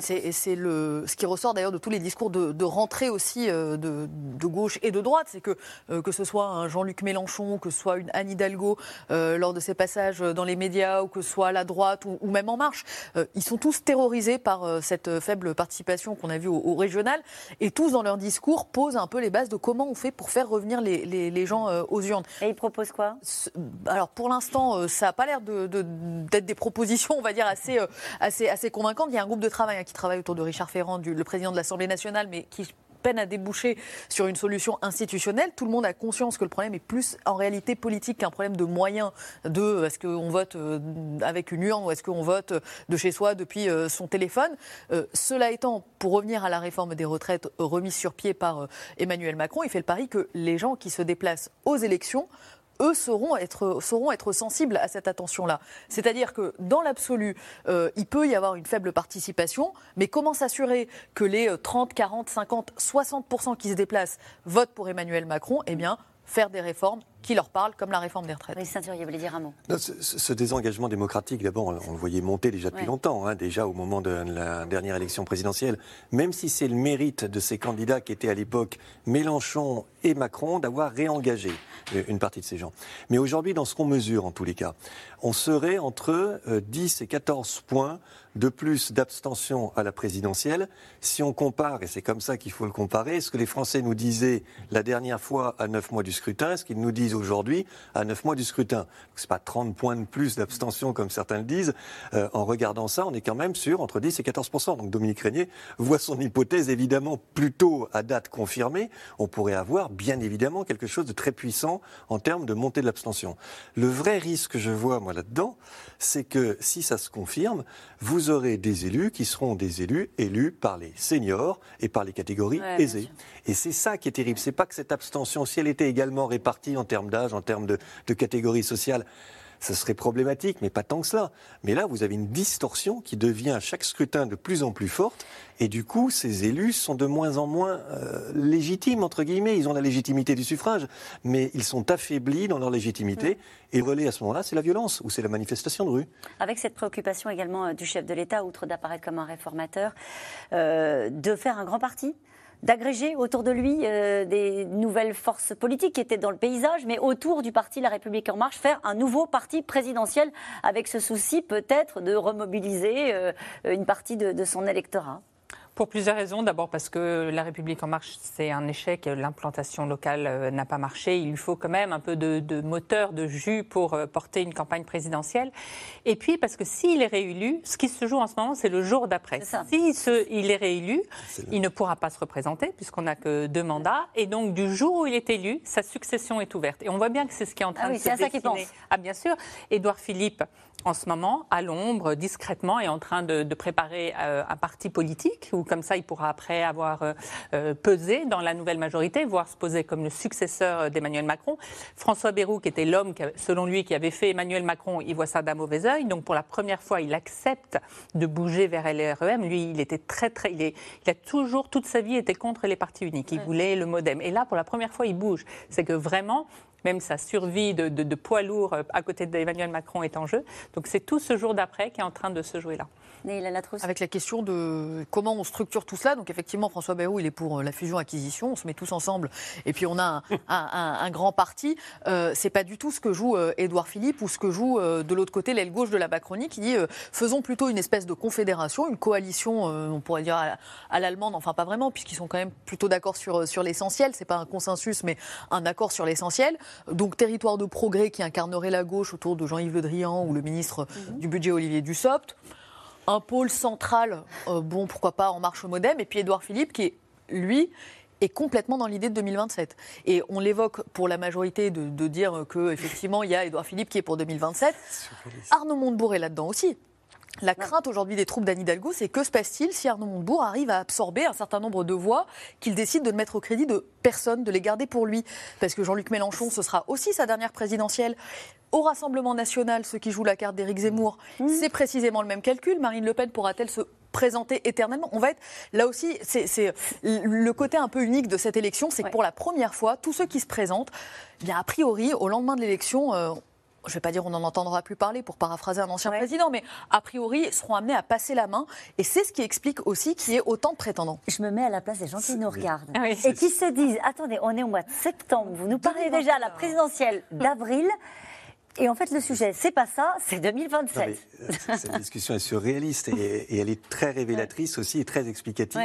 C'est et c'est le ce qui ressort d'ailleurs de tous les discours de, de rentrée aussi euh, de, de gauche et de droite, c'est que que ce soit un Jean-Luc Mélenchon, que ce soit une Anne Hidalgo euh, lors de ses passages dans les médias, ou que ce soit la droite ou, ou même En Marche, euh, ils sont tous terrorisés par euh, cette faible participation qu'on a vue au, au régional, et tous dans leur discours posent un peu les bases de comment on fait pour faire revenir les, les- les gens euh, aux urnes. Et ils proposent quoi? Alors pour l'instant, euh, ça n'a pas l'air de- de- d'être des propositions, on va dire, assez, euh, assez, assez convaincantes. Il y a un groupe de travail hein, qui travaille autour de Richard Ferrand, du- le président de l'Assemblée nationale, mais qui peine à déboucher sur une solution institutionnelle. Tout le monde a conscience que le problème est plus en réalité politique qu'un problème de moyens de euh, est-ce qu'on vote euh, avec une urne ou est-ce qu'on vote euh, de chez soi depuis son téléphone. Cela étant, pour revenir à la réforme des retraites remise sur pied par Emmanuel Macron, il fait le pari que les gens qui se déplacent aux élections eux sauront être, sauront sensibles à cette attention-là. C'est-à-dire que dans l'absolu, euh, il peut y avoir une faible participation, mais comment s'assurer que les euh, 30, 40, 50, 60% qui se déplacent votent pour Emmanuel Macron? Eh bien, faire des réformes qui leur parlent, comme la réforme des retraites. Oui, Ceinture, vous voulez dire un mot Non, ce, désengagement démocratique, d'abord, on le voyait monter déjà depuis Ouais. longtemps, hein, déjà au moment de la dernière élection présidentielle. Même si c'est le mérite de ces candidats qui étaient à l'époque Mélenchon et Macron d'avoir réengagé euh, une partie de ces gens. Mais aujourd'hui, dans ce qu'on mesure, en tous les cas, on serait entre euh, 10 et 14 points de plus d'abstention à la présidentielle si on compare, et c'est comme ça qu'il faut le comparer, ce que les Français nous disaient la dernière fois à 9 mois du scrutin, ce qu'ils nous disent aujourd'hui à 9 mois du scrutin. Ce n'est pas 30 points de plus d'abstention comme certains le disent. Euh, en regardant ça, on est quand même sur entre 10 et 14 Donc Dominique Régnier voit son hypothèse évidemment plutôt à date confirmée. On pourrait avoir bien évidemment quelque chose de très puissant en termes de montée de l'abstention. Le vrai risque que je vois moi là-dedans, c'est que si ça se confirme, vous aurez des élus qui seront des élus élus par les seniors et par les catégories Ouais, aisées. Et c'est ça qui est terrible. C'est pas que cette abstention, si elle était également répartie en termes d'âge, en termes de, de catégorie sociale, ça serait problématique, mais pas tant que cela. Mais là, vous avez une distorsion qui devient à chaque scrutin de plus en plus forte, et du coup, ces élus sont de moins en moins euh, légitimes, entre guillemets. Ils ont la légitimité du suffrage, mais ils sont affaiblis dans leur légitimité. Et le relais à ce moment-là, c'est la violence, ou c'est la manifestation de rue. Avec cette préoccupation également euh, du chef de l'État, outre d'apparaître comme un réformateur, euh, de faire un grand parti d'agréger autour de lui euh, des nouvelles forces politiques qui étaient dans le paysage, mais autour du parti La République en marche, faire un nouveau parti présidentiel avec ce souci peut-être de remobiliser euh, une partie de son électorat. Pour plusieurs raisons. D'abord parce que La République en marche, c'est un échec. L'implantation locale euh, n'a pas marché. Il lui faut quand même un peu de, moteur, de jus pour euh, porter une campagne présidentielle. Et puis parce que s'il est réélu, ce qui se joue en ce moment, c'est le jour d'après. S'il il est réélu, il ne pourra pas se représenter puisqu'on n'a que deux mandats. Et donc du jour où il est élu, sa succession est ouverte. Et on voit bien que c'est ce qui est en train ah de se dessiner. Ah bien sûr. Édouard Philippe en ce moment, à l'ombre, discrètement, est en train de, préparer euh, un parti politique où, comme ça, il pourra après avoir euh, euh, pesé dans la nouvelle majorité, voire se poser comme le successeur d'Emmanuel Macron. François Bayrou, qui était l'homme, selon lui, qui avait fait Emmanuel Macron, il voit ça d'un mauvais œil. Donc, pour la première fois, il accepte de bouger vers LREM. Lui, il était très, très. Il, est, il a toujours, toute sa vie, été contre les partis uniques. Il voulait le modem. Et là, pour la première fois, il bouge. C'est que vraiment, même sa survie de, poids lourd euh, à côté d'Emmanuel Macron est en jeu. Donc c'est tout ce jour d'après qui est en train de se jouer là. Avec la question de comment on structure tout cela. Donc effectivement, François Bayrou, il est pour euh, la fusion-acquisition. On se met tous ensemble et puis on a un, [laughs] grand parti. Euh, c'est pas du tout ce que joue euh, Édouard Philippe ou ce que joue de l'autre côté l'aile gauche de la Macronie qui dit faisons plutôt une espèce de confédération, une coalition, on pourrait dire à, l'allemande, enfin pas vraiment, puisqu'ils sont quand même plutôt d'accord sur, sur l'essentiel. C'est pas un consensus, mais un accord sur l'essentiel. Donc territoire de progrès qui incarnerait la gauche autour de Jean-Yves Le Drian ou le ministre mhm. du budget Olivier Dussopt un pôle central, euh, bon, pourquoi pas, en marche au modem, et puis Édouard Philippe, qui, lui, est complètement dans l'idée de 2027. Et on l'évoque pour la majorité de, de dire qu'effectivement, il y a Édouard Philippe qui est pour 2027. Arnaud Montebourg est là-dedans aussi. La crainte aujourd'hui des troupes d'Anne Hidalgo, c'est que se passe-t-il si Arnaud Montebourg arrive à absorber un certain nombre de voix qu'il décide de ne mettre au crédit de personne, de les garder pour lui? Parce que Jean-Luc Mélenchon, ce sera aussi sa dernière présidentielle. Au Rassemblement national, ceux qui jouent la carte d'Éric Zemmour, mmh. c'est précisément le même calcul. Marine Le Pen pourra-t-elle se présenter éternellement? On va être là aussi, c'est le côté un peu unique de cette élection, c'est que pour la première fois, tous ceux qui se présentent, eh bien a priori, au lendemain de l'élection, euh, je ne vais pas dire on n'en entendra plus parler pour paraphraser un ancien président, mais a priori seront amenés à passer la main. Et c'est ce qui explique aussi qu'il y ait autant de prétendants. Je me mets à la place des gens qui nous regardent ah et qui se disent attendez, on est au mois de septembre, vous nous parlez déjà à la présidentielle d'avril. Et en fait, le sujet, c'est pas ça, c'est 2027. Euh, cette discussion est surréaliste et, elle est très révélatrice aussi et très explicative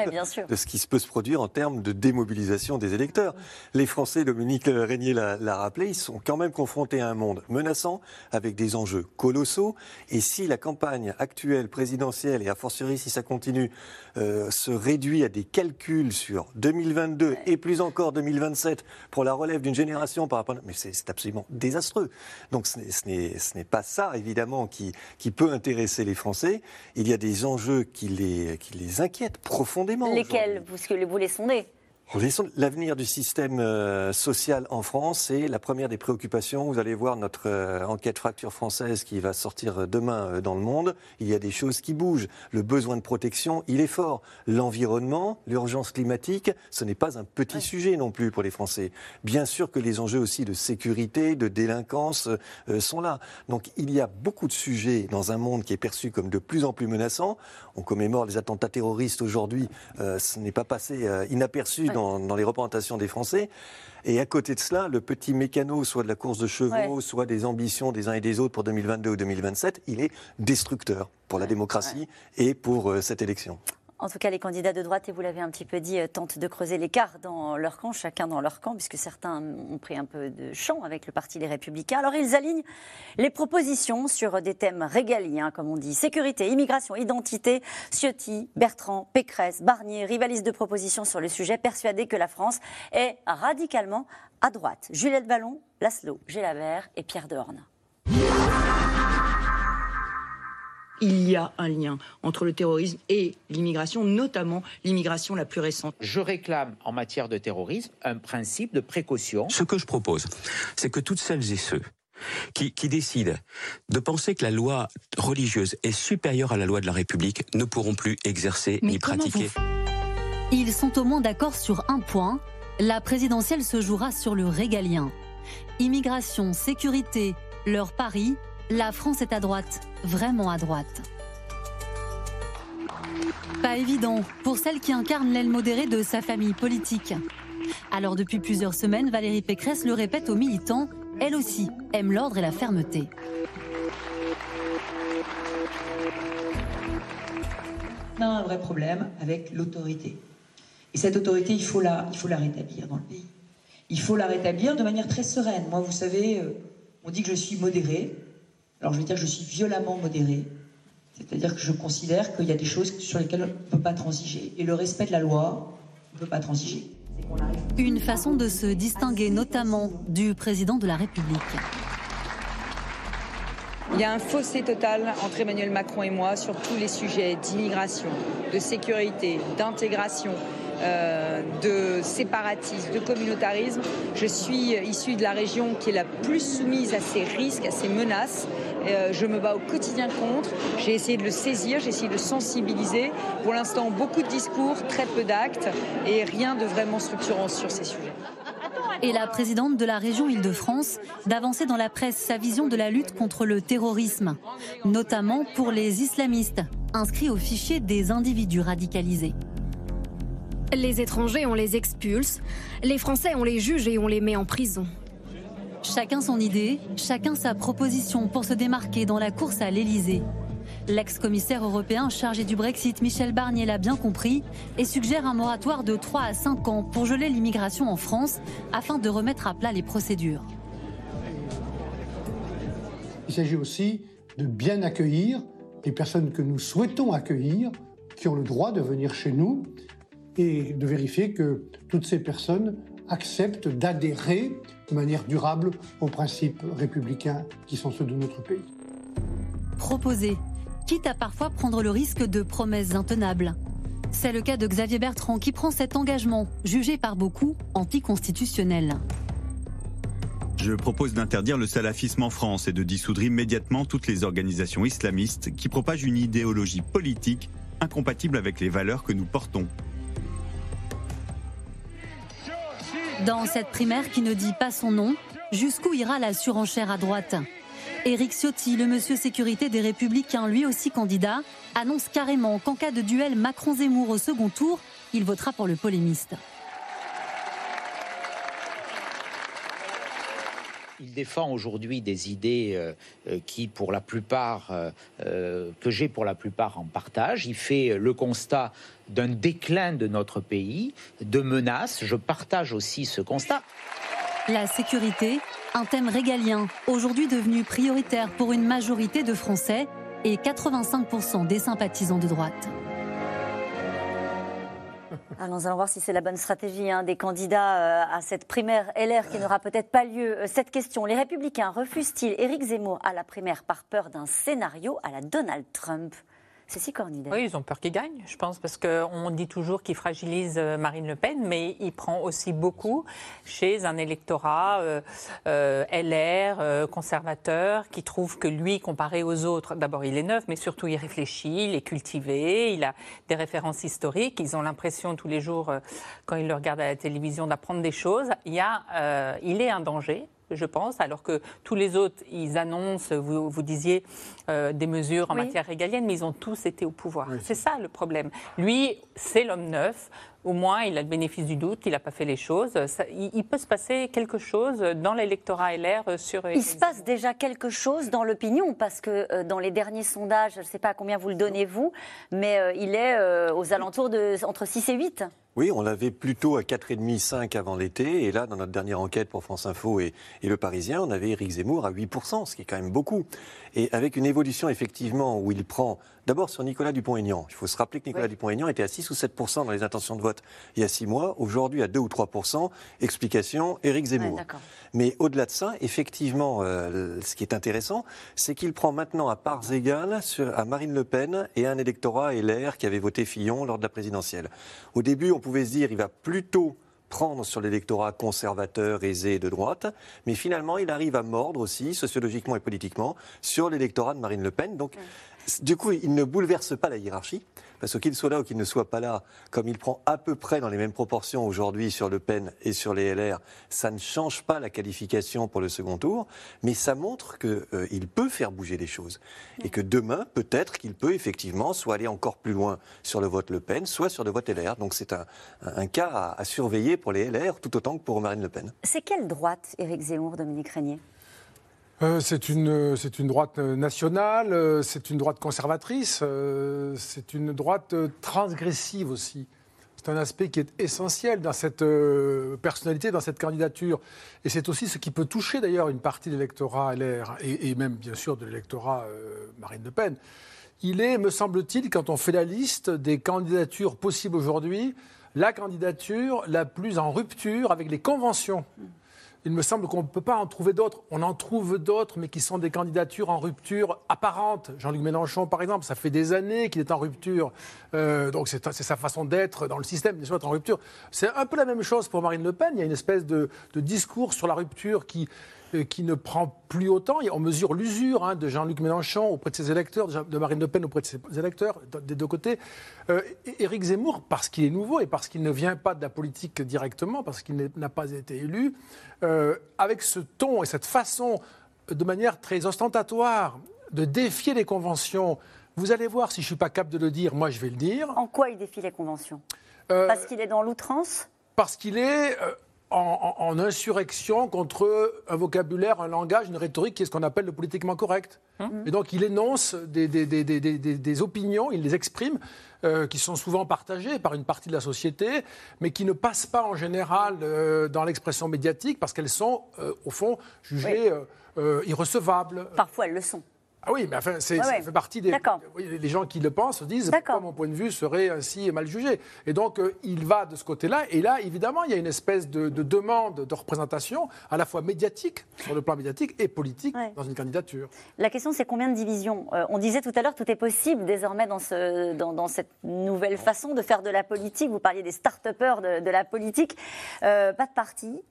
de ce qui se peut se produire en termes de démobilisation des électeurs. Les Français, Dominique Régnier l'a rappelé, ils sont quand même confrontés à un monde menaçant avec des enjeux colossaux. Et si la campagne actuelle présidentielle, et a fortiori si ça continue, euh, se réduit à des calculs sur 2022 et plus encore 2027 pour la relève d'une génération par rapport... Mais c'est absolument désastreux. Donc ce n'est pas ça, évidemment, qui, peut intéresser les Français. Il y a des enjeux qui les, qui les inquiètent profondément. Lesquels? Parce que vous les sondez L'avenir du système euh, social en France, c'est la première des préoccupations. Vous allez voir notre euh, enquête fracture française qui va sortir euh, demain dans le monde. Il y a des choses qui bougent. Le besoin de protection, il est fort. L'environnement, l'urgence climatique, ce n'est pas un petit sujet non plus pour les Français. Bien sûr que les enjeux aussi de sécurité, de délinquance sont là. Donc il y a beaucoup de sujets dans un monde qui est perçu comme de plus en plus menaçant. On commémore les attentats terroristes aujourd'hui. ce n'est pas passé inaperçu dans, les représentations des Français. Et à côté de cela, le petit mécano, soit de la course de chevaux, soit des ambitions des uns et des autres pour 2022 ou 2027, il est destructeur pour la démocratie et pour euh, cette élection. En tout cas, les candidats de droite, et vous l'avez un petit peu dit, euh, tentent de creuser l'écart dans leur camp, chacun dans leur camp, puisque certains ont pris un peu de champ avec le Parti des Républicains. Alors, ils alignent les propositions sur des thèmes régaliens, comme on dit sécurité, immigration, identité. Ciotti, Bertrand, Pécresse, Barnier rivalisent de propositions sur le sujet, persuadés que la France est radicalement à droite. Juliette Ballon, Laszlo Gélabert et Pierre Dorn il y a un lien entre le terrorisme et l'immigration, notamment l'immigration la plus récente. Je réclame en matière de terrorisme un principe de précaution. Ce que je propose, c'est que toutes celles et ceux qui, décident de penser que la loi religieuse est supérieure à la loi de la République ne pourront plus exercer ni pratiquer. Ils sont au moins d'accord sur un point. La présidentielle se jouera sur le régalien. Immigration, sécurité, leur pari, la France est à droite, vraiment à droite. Pas évident pour celle qui incarne l'aile modérée de sa famille politique. Alors depuis plusieurs semaines, Valérie Pécresse le répète aux militants, elle aussi aime l'ordre et la fermeté. On a un vrai problème avec l'autorité. Et cette autorité, il faut, la, il faut la rétablir dans le pays. Il faut la rétablir de manière très sereine. Moi, vous savez, euh, on dit que je suis modéré. Alors je vais dire que je suis violemment modéré. C'est-à-dire que je considère qu'il y a des choses sur lesquelles on ne peut pas transiger. Et le respect de la loi, on ne peut pas transiger. Une façon de se distinguer notamment du président de la République. Il y a un fossé total entre Emmanuel Macron et moi sur tous les sujets d'immigration, de sécurité, d'intégration, euh, de séparatisme, de communautarisme. Je suis issue de la région qui est la plus soumise à ces risques, à ces menaces. Euh, je me bats au quotidien contre. J'ai essayé de le saisir, j'ai essayé de le sensibiliser. Pour l'instant, beaucoup de discours, très peu d'actes et rien de vraiment structurant sur ces sujets. Et la présidente de la région Île-de-France d'avancer dans la presse sa vision de la lutte contre le terrorisme, notamment pour les islamistes inscrits au fichier des individus radicalisés. Les étrangers, on les expulse. Les Français, on les juge et on les met en prison. Chacun son idée, chacun sa proposition pour se démarquer dans la course à l'Élysée. L'ex-commissaire européen chargé du Brexit, Michel Barnier, l'a bien compris et suggère un moratoire de 3 à 5 ans pour geler l'immigration en France afin de remettre à plat les procédures. Il s'agit aussi de bien accueillir les personnes que nous souhaitons accueillir, qui ont le droit de venir chez nous, et de vérifier que toutes ces personnes acceptent d'adhérer de manière durable aux principes républicains qui sont ceux de notre pays. Proposer, quitte à parfois prendre le risque de promesses intenables. C'est le cas de Xavier Bertrand qui prend cet engagement, jugé par beaucoup anticonstitutionnel. Je propose d'interdire le salafisme en France et de dissoudre immédiatement toutes les organisations islamistes qui propagent une idéologie politique incompatible avec les valeurs que nous portons. Dans cette primaire qui ne dit pas son nom, jusqu'où ira la surenchère à droite Éric Ciotti, le monsieur sécurité des Républicains, lui aussi candidat, annonce carrément qu'en cas de duel Macron-Zemmour au second tour, il votera pour le polémiste. Il défend aujourd'hui des idées euh, euh, qui, pour la plupart, euh, que j'ai pour la plupart en partage. Il fait le constat d'un déclin de notre pays, de menaces. Je partage aussi ce constat. La sécurité, un thème régalien, aujourd'hui devenu prioritaire pour une majorité de Français et 85% des sympathisants de droite. [laughs] Alors, nous allons voir si c'est la bonne stratégie hein, des candidats euh, à cette primaire LR qui n'aura peut-être pas lieu. Euh, cette question, les républicains refusent-ils Éric Zemmour à la primaire par peur d'un scénario à la Donald Trump? Cornidet. Oui, ils ont peur qu'il gagne, je pense, parce qu'on dit toujours qu'il fragilise euh, Marine Le Pen, mais il prend aussi beaucoup chez un électorat euh, euh, LR, conservateur, qui trouve que lui, comparé aux autres, d'abord il est neuf, mais surtout il réfléchit, il est cultivé, il a des références historiques, ils ont l'impression tous les jours, quand ils le regardent à la télévision, d'apprendre des choses. Il, y a, il est un danger je pense, alors que tous les autres, ils annoncent, vous, vous disiez, euh, des mesures en matière régalienne, mais ils ont tous été au pouvoir. C'est ça le problème. Lui, c'est l'homme neuf. Au moins, il a le bénéfice du doute, il n'a pas fait les choses. il, peut se passer quelque chose dans l'électorat LR sur. Il se passe déjà quelque chose dans l'opinion, parce que euh, dans les derniers sondages, je ne sais pas à combien vous le donnez vous, mais euh, il est aux alentours de entre 6 et 8. Oui, on l'avait plutôt à 4,5, 5 avant l'été. Et là, dans notre dernière enquête pour France Info et, Le Parisien, on avait Éric Zemmour à 8%, ce qui est quand même beaucoup. Et avec une évolution, effectivement, où il prend d'abord sur Nicolas Dupont-Aignan. Il faut se rappeler que Nicolas Dupont-Aignan était à 6 ou 7% dans les intentions de vote il y a 6 mois. Aujourd'hui, à 2 ou 3%. Explication, Éric Zemmour. Mais au-delà de ça, effectivement, euh, ce qui est intéressant, c'est qu'il prend maintenant à parts égales sur, à Marine Le Pen et à un électorat LR qui avait voté Fillon lors de la présidentielle. Au début, on pouvait se dire il va plutôt prendre sur l'électorat conservateur, aisé de droite, mais finalement, il arrive à mordre aussi, sociologiquement et politiquement, sur l'électorat de Marine Le Pen. Donc, du coup, il ne bouleverse pas la hiérarchie. Parce qu'il soit là ou qu'il ne soit pas là, comme il prend à peu près dans les mêmes proportions aujourd'hui sur Le Pen et sur les LR, ça ne change pas la qualification pour le second tour, mais ça montre qu'il euh, peut faire bouger les choses. Et que demain, peut-être qu'il peut effectivement soit aller encore plus loin sur le vote Le Pen, soit sur le vote LR. Donc c'est un, cas à, à, surveiller pour les LR, tout autant que pour Marine Le Pen. C'est quelle droite, Éric Zemmour, Dominique Régnier? Euh, c'est une, droite nationale, euh, c'est une droite conservatrice, euh, c'est une droite transgressive aussi. C'est un aspect qui est essentiel dans cette personnalité, dans cette candidature. Et c'est aussi ce qui peut toucher d'ailleurs une partie de l'électorat LR et, même bien sûr de l'électorat Marine Le Pen. Il est, me semble-t-il, quand on fait la liste des candidatures possibles aujourd'hui, la candidature la plus en rupture avec les conventions il me semble qu'on ne peut pas en trouver d'autres. On en trouve d'autres, mais qui sont des candidatures en rupture apparente. Jean-Luc Mélenchon, par exemple, ça fait des années qu'il est en rupture. Euh, donc c'est sa façon d'être dans le système, est en rupture. C'est un peu la même chose pour Marine Le Pen. Il y a une espèce de, discours sur la rupture qui, qui ne prend plus autant. On mesure l'usure hein, de Jean-Luc Mélenchon auprès de ses électeurs, de Marine Le Pen auprès de ses électeurs, des deux côtés. Euh, Éric Zemmour, parce qu'il est nouveau et parce qu'il ne vient pas de la politique directement, parce qu'il n'a pas été élu, euh, avec ce ton et cette façon, de manière très ostentatoire, de défier les conventions, vous allez voir, si je ne suis pas capable de le dire, moi je vais le dire. En quoi il défie les conventions? Parce qu'il est dans l'outrance? Parce qu'il est en, insurrection contre un vocabulaire, un langage, une rhétorique qui est ce qu'on appelle le politiquement correct. Hein Et donc il énonce des, des, des, des opinions, il les exprime, euh, qui sont souvent partagées par une partie de la société, mais qui ne passent pas en général euh, dans l'expression médiatique parce qu'elles sont, euh, au fond, jugées irrecevables. Parfois elles le sont. Ah oui, mais enfin, c'est, ça fait partie des. Les gens qui le pensent disent pourquoi mon point de vue serait ainsi mal jugé. Et donc, euh, il va de ce côté-là. Et là, évidemment, il y a une espèce de, demande de représentation, à la fois médiatique, sur le plan médiatique, et politique dans une candidature. La question, c'est combien de divisions? Euh, On disait tout à l'heure, tout est possible désormais dans, ce, dans, cette nouvelle façon de faire de la politique. Vous parliez des start-upers de, de la politique. Euh, pas de parti.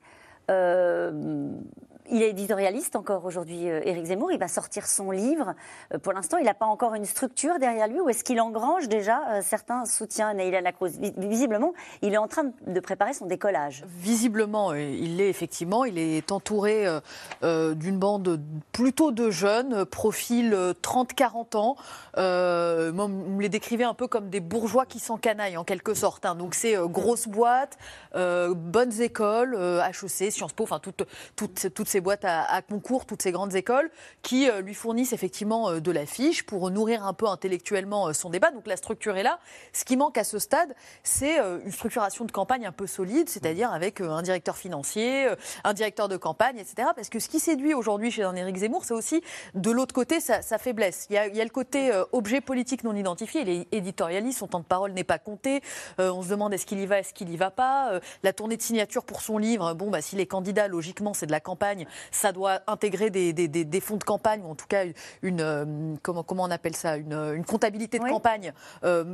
Il est éditorialiste encore aujourd'hui, euh, Éric Zemmour. Il va sortir son livre. Euh, pour l'instant, il n'a pas encore une structure derrière lui. Ou est-ce qu'il engrange déjà euh, certains soutiens Neila Lacroze? Visiblement, il est en train de préparer son décollage. Visiblement, il l'est effectivement. Il est entouré d'une bande plutôt de jeunes, profil 30-40 ans. vous me les décrivez un peu comme des bourgeois qui s'encanaillent en quelque sorte. Hein. Donc c'est grosse boîte, bonnes écoles, HEC, Sciences Po, enfin toutes, toutes, toutes ces boîtes à, concours, toutes ces grandes écoles, qui euh, lui fournissent effectivement euh, de la fiche pour nourrir un peu intellectuellement euh, son débat. Donc la structure est là. Ce qui manque à ce stade, c'est une structuration de campagne un peu solide, c'est-à-dire avec un directeur financier, un directeur de campagne, etc. Parce que ce qui séduit aujourd'hui chez un Éric Zemmour, c'est aussi de l'autre côté sa, faiblesse. Il y, a, le côté objet politique non identifié. Il est éditorialiste, son temps de parole n'est pas compté. on se demande est-ce qu'il y va, est-ce qu'il y va pas? la tournée de signature pour son livre, bon, bah, s'il est candidat, logiquement, c'est de la campagne ça doit intégrer des, fonds de campagne, ou en tout cas une, euh, comment, comment on appelle ça, une, comptabilité de campagne. Euh,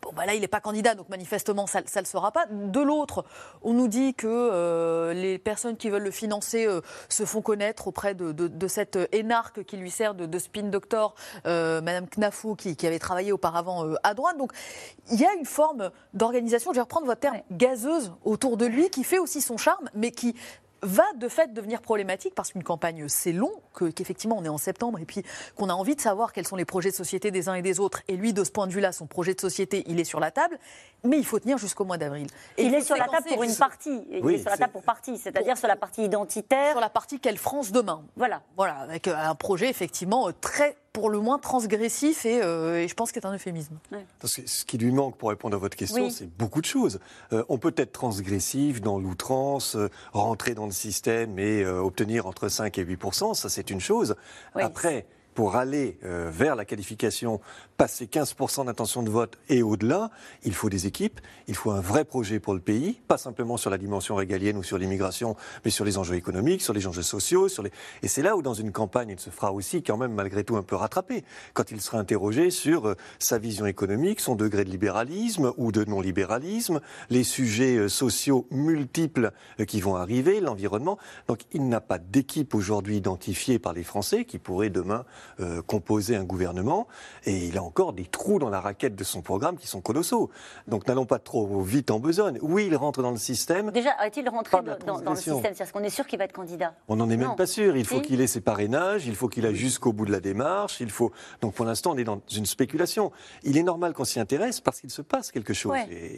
Bon, bah là, il n'est pas candidat, donc manifestement, ça ne le sera pas. De l'autre, on nous dit que euh, les personnes qui veulent le financer se font connaître auprès de, cette énarque qui lui sert de, spin doctor, Madame Knafou, qui, avait travaillé auparavant à droite. Donc, il y a une forme d'organisation, je vais reprendre votre terme, gazeuse autour de lui, qui fait aussi son charme, mais qui va de fait devenir problématique parce qu'une campagne, c'est long, qu'effectivement on est en septembre et puis qu'on a envie de savoir quels sont les projets de société des uns et des autres. Et lui, de ce point de vue-là, son projet de société, il est sur la table, mais il faut tenir jusqu'au mois d'avril. Il, est sur la table pour une partie. Il est sur la table pour partie, c'est-à-dire sur la partie identitaire. Sur la partie quelle France demain. Voilà. Voilà, avec euh, un projet effectivement euh, très pour le moins transgressif et, euh, je pense que c'est un euphémisme. ce qui lui manque pour répondre à votre question, c'est beaucoup de choses. Euh, on peut être transgressif dans l'outrance, euh, rentrer dans le système et obtenir entre 5 et 8% ça c'est une chose. Après, pour aller euh, vers la qualification, passer 15% d'intention de vote et au-delà, il faut des équipes, il faut un vrai projet pour le pays, pas simplement sur la dimension régalienne ou sur l'immigration, mais sur les enjeux économiques, sur les enjeux sociaux. Sur les... Et c'est là où, dans une campagne, il se fera aussi quand même malgré tout un peu rattraper, quand il sera interrogé sur euh, sa vision économique, son degré de libéralisme ou de non-libéralisme, les sujets euh, sociaux multiples qui vont arriver, l'environnement. Donc il n'a pas d'équipe aujourd'hui identifiée par les Français qui pourrait demain euh, composer un gouvernement. Et il a encore des trous dans la raquette de son programme qui sont colossaux. Donc n'allons pas trop vite en besogne. Oui, il rentre dans le système. Déjà, est-il rentré dans, dans, le système? C'est-à-dire qu'on est sûr qu'il va être candidat? On n'en est même pas sûr. Il faut qu'il ait ses parrainages, il faut qu'il aille jusqu'au bout de la démarche. Il faut... Donc pour l'instant, on est dans une spéculation. Il est normal qu'on s'y intéresse parce qu'il se passe quelque chose.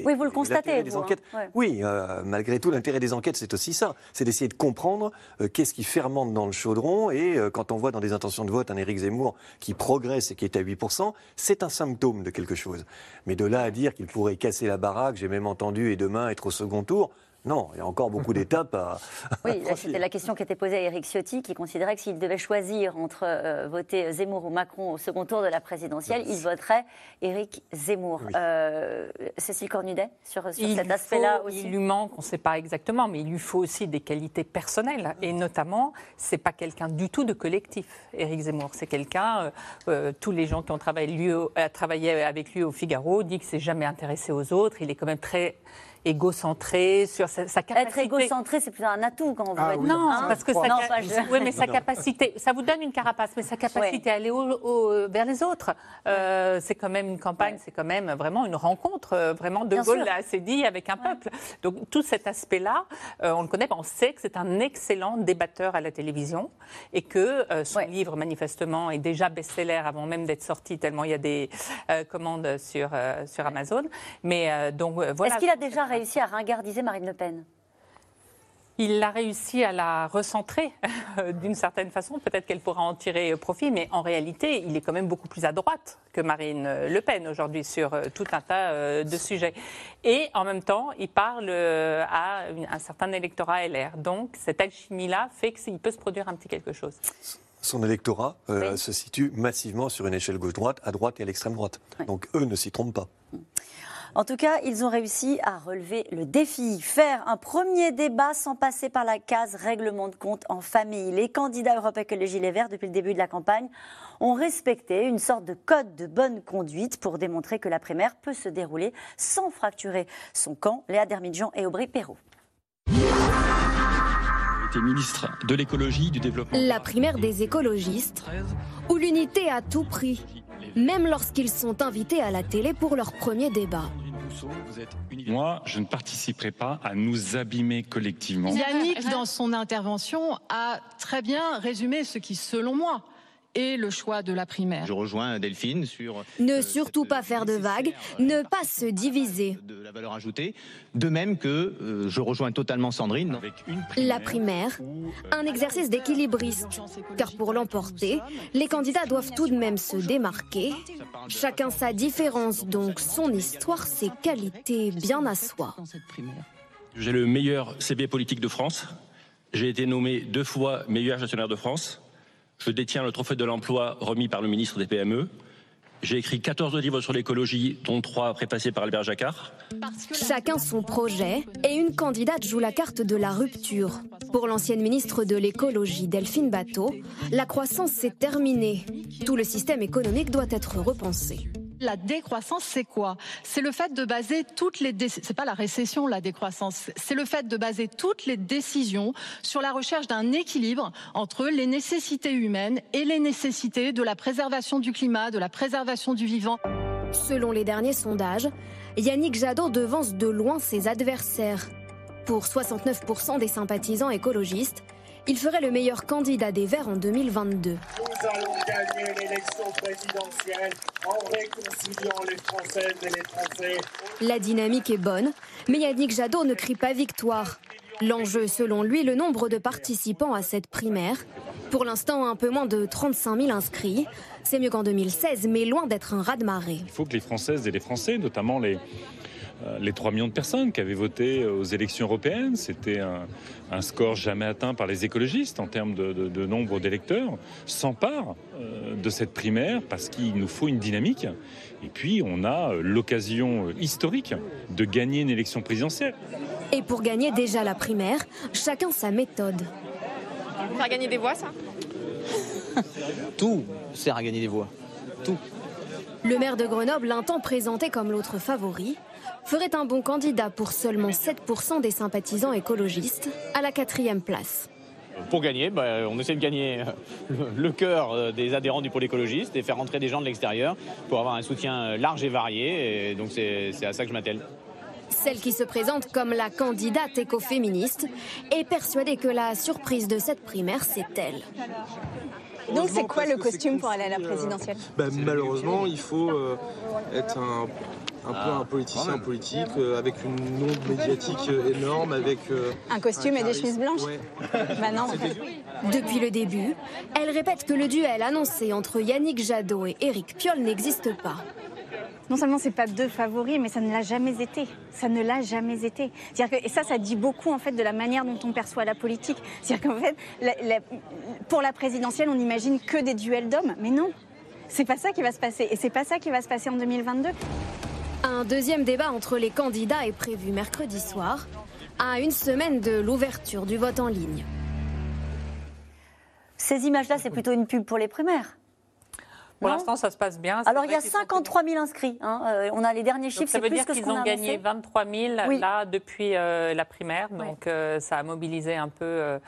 oui, vous le constatez. Vous, hein. Oui, euh, malgré tout, l'intérêt des enquêtes, c'est aussi ça. C'est d'essayer de comprendre euh, qu'est-ce qui fermente dans le chaudron. Et euh, quand on voit dans des intentions de vote un Éric Zemmour qui progresse et qui est à 8%, c'est un symptôme de quelque chose. Mais de là à dire qu'il pourrait casser la baraque, j'ai même entendu, et demain être au second tour, non, il y a encore beaucoup d'étapes à. Oui, c'était la question qui était posée à Éric Ciotti, qui considérait que s'il devait choisir entre euh, voter Zemmour ou Macron au second tour de la présidentielle, il voterait Éric Zemmour. Euh, Cécile Cornudet, sur, cet aspect-là aussi Il lui manque, on ne sait pas exactement, mais il lui faut aussi des qualités personnelles. Et notamment, c'est pas quelqu'un du tout de collectif, Éric Zemmour. C'est quelqu'un, euh, tous les gens qui ont travaillé, lui, travaillé avec lui au Figaro disent que c'est jamais intéressé aux autres. Il est quand même très égocentré, sur sa, capacité. Être égocentré, c'est plus un atout quand on veut ah, Non, parce que sa, oui, mais sa capacité, ça vous donne une carapace, mais sa capacité à aller au, vers les autres, euh, c'est quand même une campagne, c'est quand même vraiment une rencontre, euh, vraiment de Gaulle l'a assez dit avec un peuple. Donc tout cet aspect-là, euh, on le connaît, on sait que c'est un excellent débatteur à la télévision et que son livre manifestement est déjà best-seller avant même d'être sorti, tellement il y a des commandes sur sur Amazon. Mais donc voilà. Est-ce qu'il a déjà réussi à ringardiser Marine Le Pen il a réussi à la recentrer [laughs] d'une certaine façon. Peut-être qu'elle pourra en tirer profit, mais en réalité, il est quand même beaucoup plus à droite que Marine Le Pen aujourd'hui sur euh, tout un tas euh, de sujets. Et en même temps, il parle euh, à un certain électorat LR. Donc cette alchimie-là fait qu'il peut se produire un petit quelque chose. Son électorat se situe massivement sur une échelle gauche-droite, à droite et à l'extrême droite. Donc eux ne s'y trompent pas. En tout cas, ils ont réussi à relever le défi, faire un premier débat sans passer par la case règlement de compte en famille. Les candidats Europe Écologie Les Verts, depuis le début de la campagne, ont respecté une sorte de code de bonne conduite pour démontrer que la primaire peut se dérouler sans fracturer son camp. Léa Dermidjian et Aubry Perrault. Ministre de l'écologie, du développement. La primaire des écologistes, ou l'unité à tout prix, même lorsqu'ils sont invités à la télé pour leur premier débat. Moi, je ne participerai pas à nous abîmer collectivement. Yannick, dans son intervention, a très bien résumé ce qui, selon moi, et le choix de la primaire. Je rejoins Delphine sur... Ne euh, surtout pas faire de vagues, ne pas se diviser. De la valeur ajoutée, de même que euh, je rejoins totalement Sandrine. la primaire, un exercice d'équilibriste, car pour l'emporter, les candidats doivent tout de même se démarquer. Chacun sa différence, donc son histoire, ses qualités bien à soi. J'ai le meilleur CB politique de France. J'ai été nommé deux fois meilleur gestionnaire de France. Je détiens le trophée de l'emploi remis par le ministre des PME. J'ai écrit 14 livres sur l'écologie, dont 3 prépassés par Albert Jacquard. Chacun son projet et une candidate joue la carte de la rupture. Pour l'ancienne ministre de l'écologie Delphine Bateau, la croissance s'est terminée. Tout le système économique doit être repensé. La décroissance, c'est quoi? C'est le fait de baser toutes les décisions sur la recherche d'un équilibre entre les nécessités humaines et les nécessités de la préservation du climat, de la préservation du vivant. Selon les derniers sondages, Yannick Jadot devance de loin ses adversaires. Pour 69% des sympathisants écologistes, il ferait le meilleur candidat des Verts en 2022. Nous allons gagner l'élection présidentielle en réconciliant les Françaises et les Français. La dynamique est bonne, mais Yannick Jadot ne crie pas victoire. L'enjeu, selon lui, le nombre de participants à cette primaire. Pour l'instant, un peu moins de 35 000 inscrits. C'est mieux qu'en 2016, mais loin d'être un raz-de-marée. Il faut que les Françaises et les Français, notamment les, les 3 millions de personnes qui avaient voté aux élections européennes. C'était un, score jamais atteint par les écologistes en termes de, nombre d'électeurs, s'emparent euh, de cette primaire parce qu'il nous faut une dynamique. Et puis, on a euh, l'occasion historique de gagner une élection présidentielle. Et pour gagner déjà la primaire, chacun sa méthode. Faire gagner des voix, ça? [laughs] Tout sert à gagner des voix. Tout. Le maire de Grenoble, un temps présenté comme l'autre favori, ferait un bon candidat pour seulement 7% des sympathisants écologistes, à la quatrième place. Pour gagner, bah, on essaie de gagner [laughs] euh, le, cœur euh, des adhérents du pôle écologiste et faire rentrer des gens de l'extérieur pour avoir un soutien large et varié. Et donc c'est à ça que je m'attelle. Celle qui se présente comme la candidate écoféministe est persuadée que la surprise de cette primaire, c'est elle. Donc c'est quoi le costume pour aller à la présidentielle? Bah, malheureusement, il faut euh, être un, un peu un politicien politique, euh, avec une onde médiatique euh, énorme, avec... euh, Un costume et des chemises blanches? Ouais. Bah non. Depuis le début, elle répète que le duel annoncé entre Yannick Jadot et Éric Piolle n'existe pas. Non seulement c'est pas deux favoris, mais ça ne l'a jamais été. Ça ne l'a jamais été. C'est-à-dire que, et ça, ça dit beaucoup en fait de la manière dont on perçoit la politique. C'est-à-dire qu'en fait, la- la- pour la présidentielle, on n'imagine que des duels d'hommes, mais non. C'est pas ça qui va se passer, et c'est pas ça qui va se passer en 2022. Un deuxième débat entre les candidats est prévu mercredi soir, à une semaine de l'ouverture du vote en ligne. Ces images-là, c'est plutôt une pub pour les primaires. Pour l'instant, ça se passe bien. Alors, il y a vrai qu'ils sont 53 000 inscrits. hein. Euh, on a les derniers chiffres, ça c'est veut plus dire qu'ils ont gagné annoncé. 23 000 Oui. là depuis euh, la primaire, donc euh, ça a mobilisé un peu euh,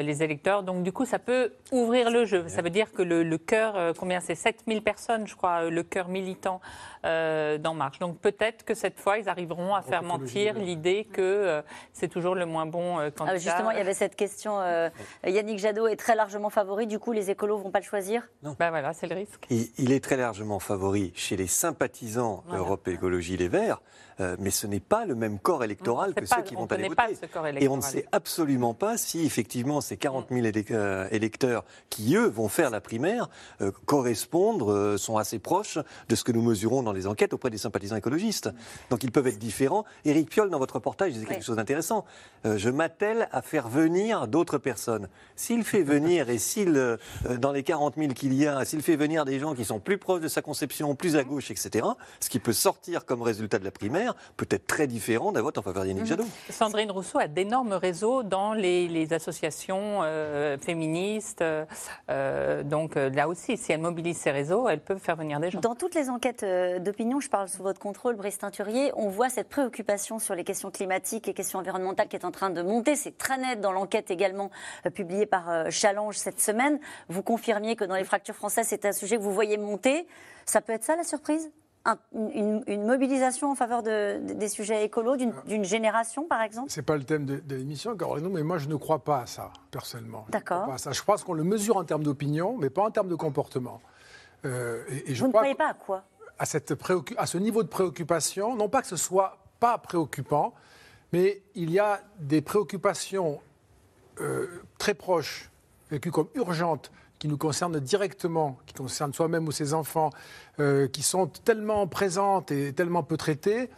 les électeurs. Donc du coup, ça peut ouvrir le jeu. Ça veut dire que le, le cœur, euh, combien c'est? 7 000 personnes, je crois, euh, le cœur militant euh, d'En Marche. Donc peut-être que cette fois, ils arriveront à faire mentir l'idée que euh, c'est toujours le moins bon euh, candidat. Ah, justement, il y avait cette question. euh, Yannick Jadot est très largement favori. Du coup, les écolos vont pas le choisir? Ben voilà, c'est le risque. Il, il est très largement favori chez les sympathisants d'Europe Écologie Les Verts, euh, mais ce n'est pas le même corps électoral Non, que pas- ceux qui on vont aller voter. Et on ne sait absolument pas si effectivement ces 40 000 élec- euh, électeurs qui, eux, vont faire la primaire, euh, correspondent, euh, sont assez proches de ce que nous mesurons dans les enquêtes auprès des sympathisants écologistes. Donc ils peuvent être différents. Éric Piolle, dans votre reportage, disait quelque Oui. chose d'intéressant. Je m'attelle à faire venir d'autres personnes. S'il fait venir, et s'il, dans les 40 000 qu'il y a, s'il fait venir des gens qui sont plus proches de sa conception, plus à gauche, etc., ce qui peut sortir comme résultat de la primaire peut être très différent d'un vote en faveur d'Yannick Jadot. Sandrine Rousseau a d'énormes réseaux dans les, les associations euh, féministes. euh, donc euh, là aussi, si elle mobilise ses réseaux, elle peut faire venir des gens. Dans toutes les enquêtes d'opinion, je parle sous votre contrôle, Brice Teinturier, on voit cette préoccupation sur les questions climatiques et questions environnementales qui est en train de monter. C'est très net dans l'enquête également euh, publiée par euh, Challenge cette semaine. Vous confirmiez que dans les fractures françaises, c'est un sujet que vous voyez monter. Ça peut être ça la surprise? Un- une, une mobilisation en faveur de- des sujets écolos d'une d'une génération, par exemple? C'est pas le thème de, de l'émission, Caroline, mais moi je ne crois pas à ça, personnellement. Je ne D'accord. Je pense qu'on le mesure en termes d'opinion, mais pas en termes de comportement. Euh, et, et je Vous ne croyez pas à quoi? À, cette à ce niveau de préoccupation, non pas que ce soit pas préoccupant, mais il y a des préoccupations euh, très proches, vécues comme urgentes, qui nous concernent directement, qui concernent soi-même ou ses enfants, euh, qui sont tellement présentes et tellement peu traitées,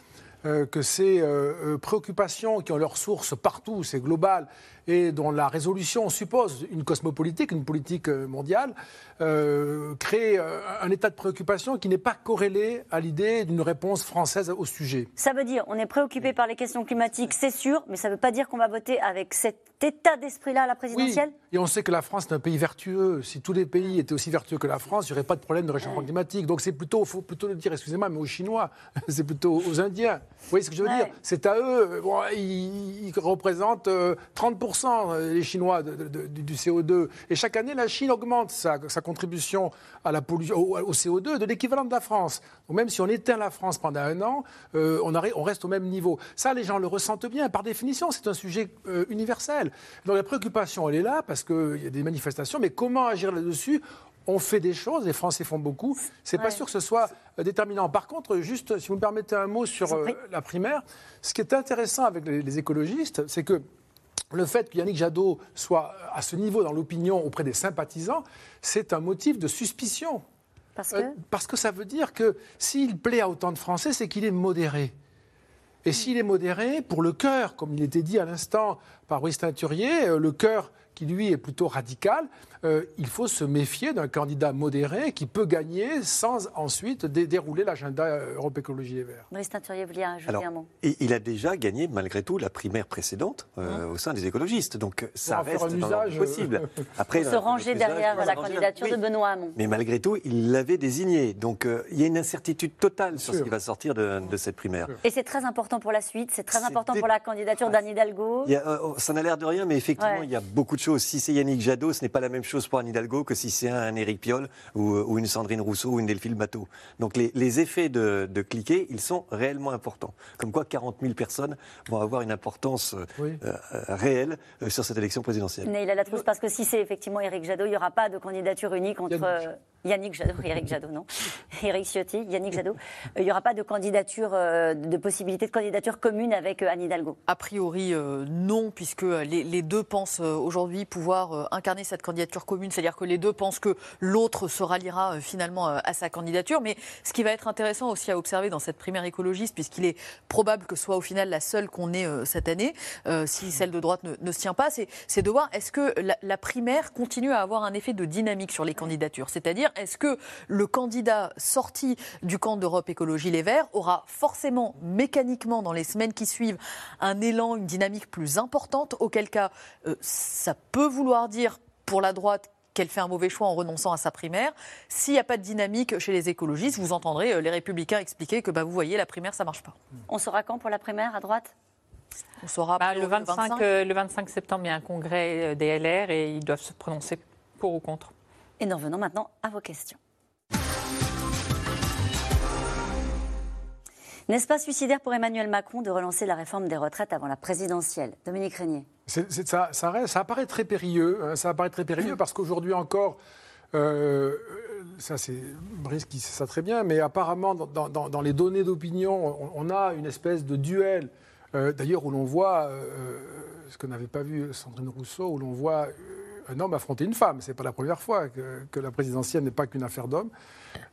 euh, que ces euh, préoccupations qui ont leur source partout, c'est global, et dont la résolution suppose une cosmopolitique, une politique euh, mondiale, euh, crée euh, un état de préoccupation qui n'est pas corrélé à l'idée d'une réponse française au sujet. Ça veut dire, on est préoccupé par les questions climatiques, c'est sûr, mais ça ne veut pas dire qu'on va voter avec cet état d'esprit-là à la présidentielle? Oui, et on sait que la France est un pays vertueux. Si tous les pays étaient aussi vertueux que la France, il n'y aurait pas de problème de réchauffement climatique. Donc c'est plutôt, faut plutôt le dire, excusez-moi, mais aux Chinois, [laughs] c'est plutôt aux Indiens. Vous voyez ce que je veux Ouais. dire? C'est à eux, bon, ils, représentent euh, 30% euh, les Chinois de- de- de- du CO2. Et chaque année, la Chine augmente sa, sa contribution à la pollution, au, au CO2 de l'équivalent de la France. Donc même si on éteint la France pendant un an, euh, on, reste au même niveau. Ça, les gens le ressentent bien. Par définition, c'est un sujet euh, universel. Donc la préoccupation, elle est là parce qu'il y a des manifestations, mais comment agir là-dessus? On fait des choses, les Français font beaucoup. C'est pas Ouais. sûr que ce soit déterminant. Par contre, juste, si vous me permettez un mot sur euh, la primaire, ce qui est intéressant avec les, les écologistes, c'est que le fait que Yannick Jadot soit à ce niveau dans l'opinion auprès des sympathisants, c'est un motif de suspicion. Parce Euh, que parce que ça veut dire que s'il plaît à autant de Français, c'est qu'il est modéré. Et s'il est modéré, pour le cœur, comme il était dit à l'instant par Brice Teinturier, euh, le cœur qui lui est plutôt radical, euh, il faut se méfier d'un candidat modéré qui peut gagner sans ensuite dé- dérouler l'agenda euh, Europe Écologie Les Verts. Brice Teinturier, vous ajouter Alors, un mot? et il a déjà gagné, malgré tout, la primaire précédente euh, au sein des écologistes. Donc ça reste un usage, possible. [laughs] Après, Pour se ranger usage, derrière la candidature de Benoît Hamon. Mais malgré tout, il l'avait désigné. Donc euh, il y a une incertitude totale sur ce qui va sortir de, de cette primaire. Et c'est très important pour la suite, c'est très important pour la candidature d'Anne Hidalgo. Il y a, euh, ça n'a l'air de rien, mais effectivement, Ouais. il y a beaucoup de chose. Si c'est Yannick Jadot, ce n'est pas la même chose pour Anne Hidalgo que si c'est un Éric Piolle ou, ou, une Sandrine Rousseau ou une Delphine Bateau. Donc les, les effets de, de, cliquer, ils sont réellement importants. Comme quoi 40 000 personnes vont avoir une importance oui. euh, réelle sur cette élection présidentielle. Neil Latrousse, parce que si c'est effectivement Éric Jadot, il n'y aura pas de candidature unique entre Yannick, Jadot, Éric Jadot, non, [laughs] Éric Ciotti, Yannick Jadot. Il n'y aura pas de candidature, de possibilité de candidature commune avec Anne Hidalgo. A priori, euh, non, puisque les, deux pensent aujourd'hui pouvoir incarner cette candidature commune, c'est-à-dire que les deux pensent que l'autre se ralliera finalement à sa candidature. Mais ce qui va être intéressant aussi à observer dans cette primaire écologiste, puisqu'il est probable que ce soit au final la seule qu'on ait cette année, euh, si celle de droite ne, se tient pas, c'est de voir est-ce que la, primaire continue à avoir un effet de dynamique sur les candidatures. C'est-à-dire, est-ce que le candidat sorti du camp d'Europe Écologie Les Verts aura forcément mécaniquement dans les semaines qui suivent un élan, une dynamique plus importante, auquel cas euh, ça peut vouloir dire pour la droite qu'elle fait un mauvais choix en renonçant à sa primaire. S'il n'y a pas de dynamique chez les écologistes, vous entendrez les républicains expliquer que bah, vous voyez, la primaire, ça ne marche pas. On saura quand pour la primaire à droite? On saura bah, le, 25, le, 25. Euh, le 25 septembre, il y a un congrès des LR et ils doivent se prononcer pour ou contre. Et nous revenons maintenant à vos questions. N'est-ce pas suicidaire pour Emmanuel Macron de relancer la réforme des retraites avant la présidentielle? Dominique Régnier. Ça, ça, apparaît très périlleux. Hein, ça apparaît très périlleux parce qu'aujourd'hui encore, euh, ça c'est Brice qui sait ça très bien, mais apparemment dans, les données d'opinion, on, a une espèce de duel. Euh, d'ailleurs, où l'on voit euh, ce que n'avait pas vu Sandrine Rousseau, où l'on voit un homme affronter une femme. C'est pas la première fois que, que la présidentielle n'est pas qu'une affaire d'hommes.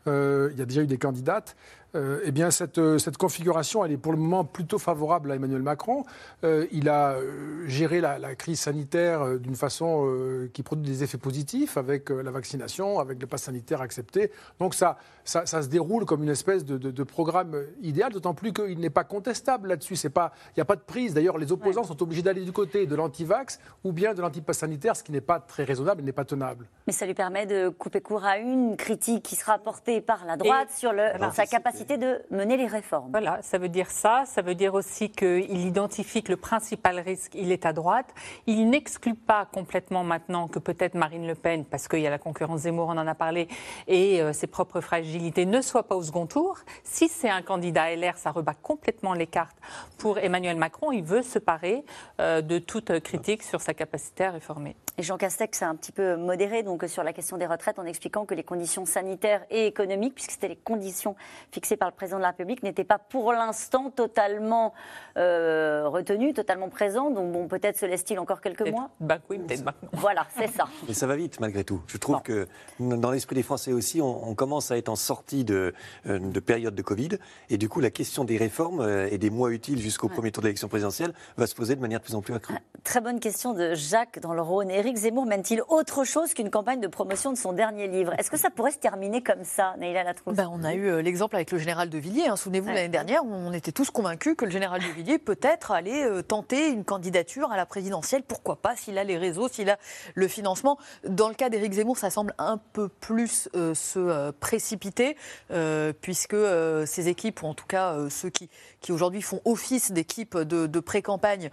Euh, il y a déjà eu des candidates. Euh, eh bien, cette, cette, configuration, elle est pour le moment plutôt favorable à Emmanuel Macron. Euh, il a géré la, la crise sanitaire d'une façon qui produit des effets positifs avec la vaccination, avec le pass sanitaire accepté. Donc ça, ça, ça se déroule comme une espèce de, de, de programme idéal, d'autant plus qu'il n'est pas contestable là-dessus. Il n'y a pas de prise. D'ailleurs, les opposants ouais. sont obligés d'aller du côté de l'anti-vax ou bien de l'anti-pass sanitaire, ce qui n'est pas très raisonnable et n'est pas tenable. Mais ça lui permet de couper court à une critique qui sera portée par la droite et sur le, alors, sa capacité de mener les réformes. Voilà, ça veut dire ça. Ça veut dire aussi qu'il identifie que le principal risque, il est à droite. Il n'exclut pas complètement maintenant que peut-être Marine Le Pen, parce qu'il y a la concurrence Zemmour, on en a parlé, et euh, ses propres fragilités, ne soit pas au second tour. Si c'est un candidat LR, ça rebat complètement les cartes pour Emmanuel Macron. Il veut se parer euh, de toute critique sur sa capacité à réformer. Et Jean Castex a un petit peu modéré donc, sur la question des retraites en expliquant que les conditions sanitaires et économiques, puisque c'était les conditions fixées par le président de la République, n'étaient pas pour l'instant totalement euh, retenues, totalement présentes. Donc bon, peut-être se laisse-t-il encore quelques mois bah oui, peut-être maintenant. [laughs] Voilà, c'est ça. Mais ça va vite malgré tout. Je trouve bon. que dans l'esprit des Français aussi, on, on, commence à être en sortie de, euh, de période de Covid. Et du coup, la question des réformes euh, et des mois utiles jusqu'au ouais. premier tour de l'élection présidentielle va se poser de manière de plus en plus accrue. Très bonne question de Jacques dans le Rhône. Éric Zemmour mène-t-il autre chose qu'une campagne de promotion de son dernier livre? Est-ce que ça pourrait se terminer comme ça, Neila Latrousse ben, On a eu l'exemple avec le général de Villiers. Hein. Souvenez-vous, ouais. l'année dernière, on était tous convaincus que le général de Villiers peut-être allait euh, tenter une candidature à la présidentielle. Pourquoi pas, s'il a les réseaux, s'il a le financement. Dans le cas d'Éric Zemmour, ça semble un peu plus euh, se euh, précipiter, puisque ses équipes, ou en tout cas ceux qui, qui aujourd'hui font office d'équipe de, de pré-campagne,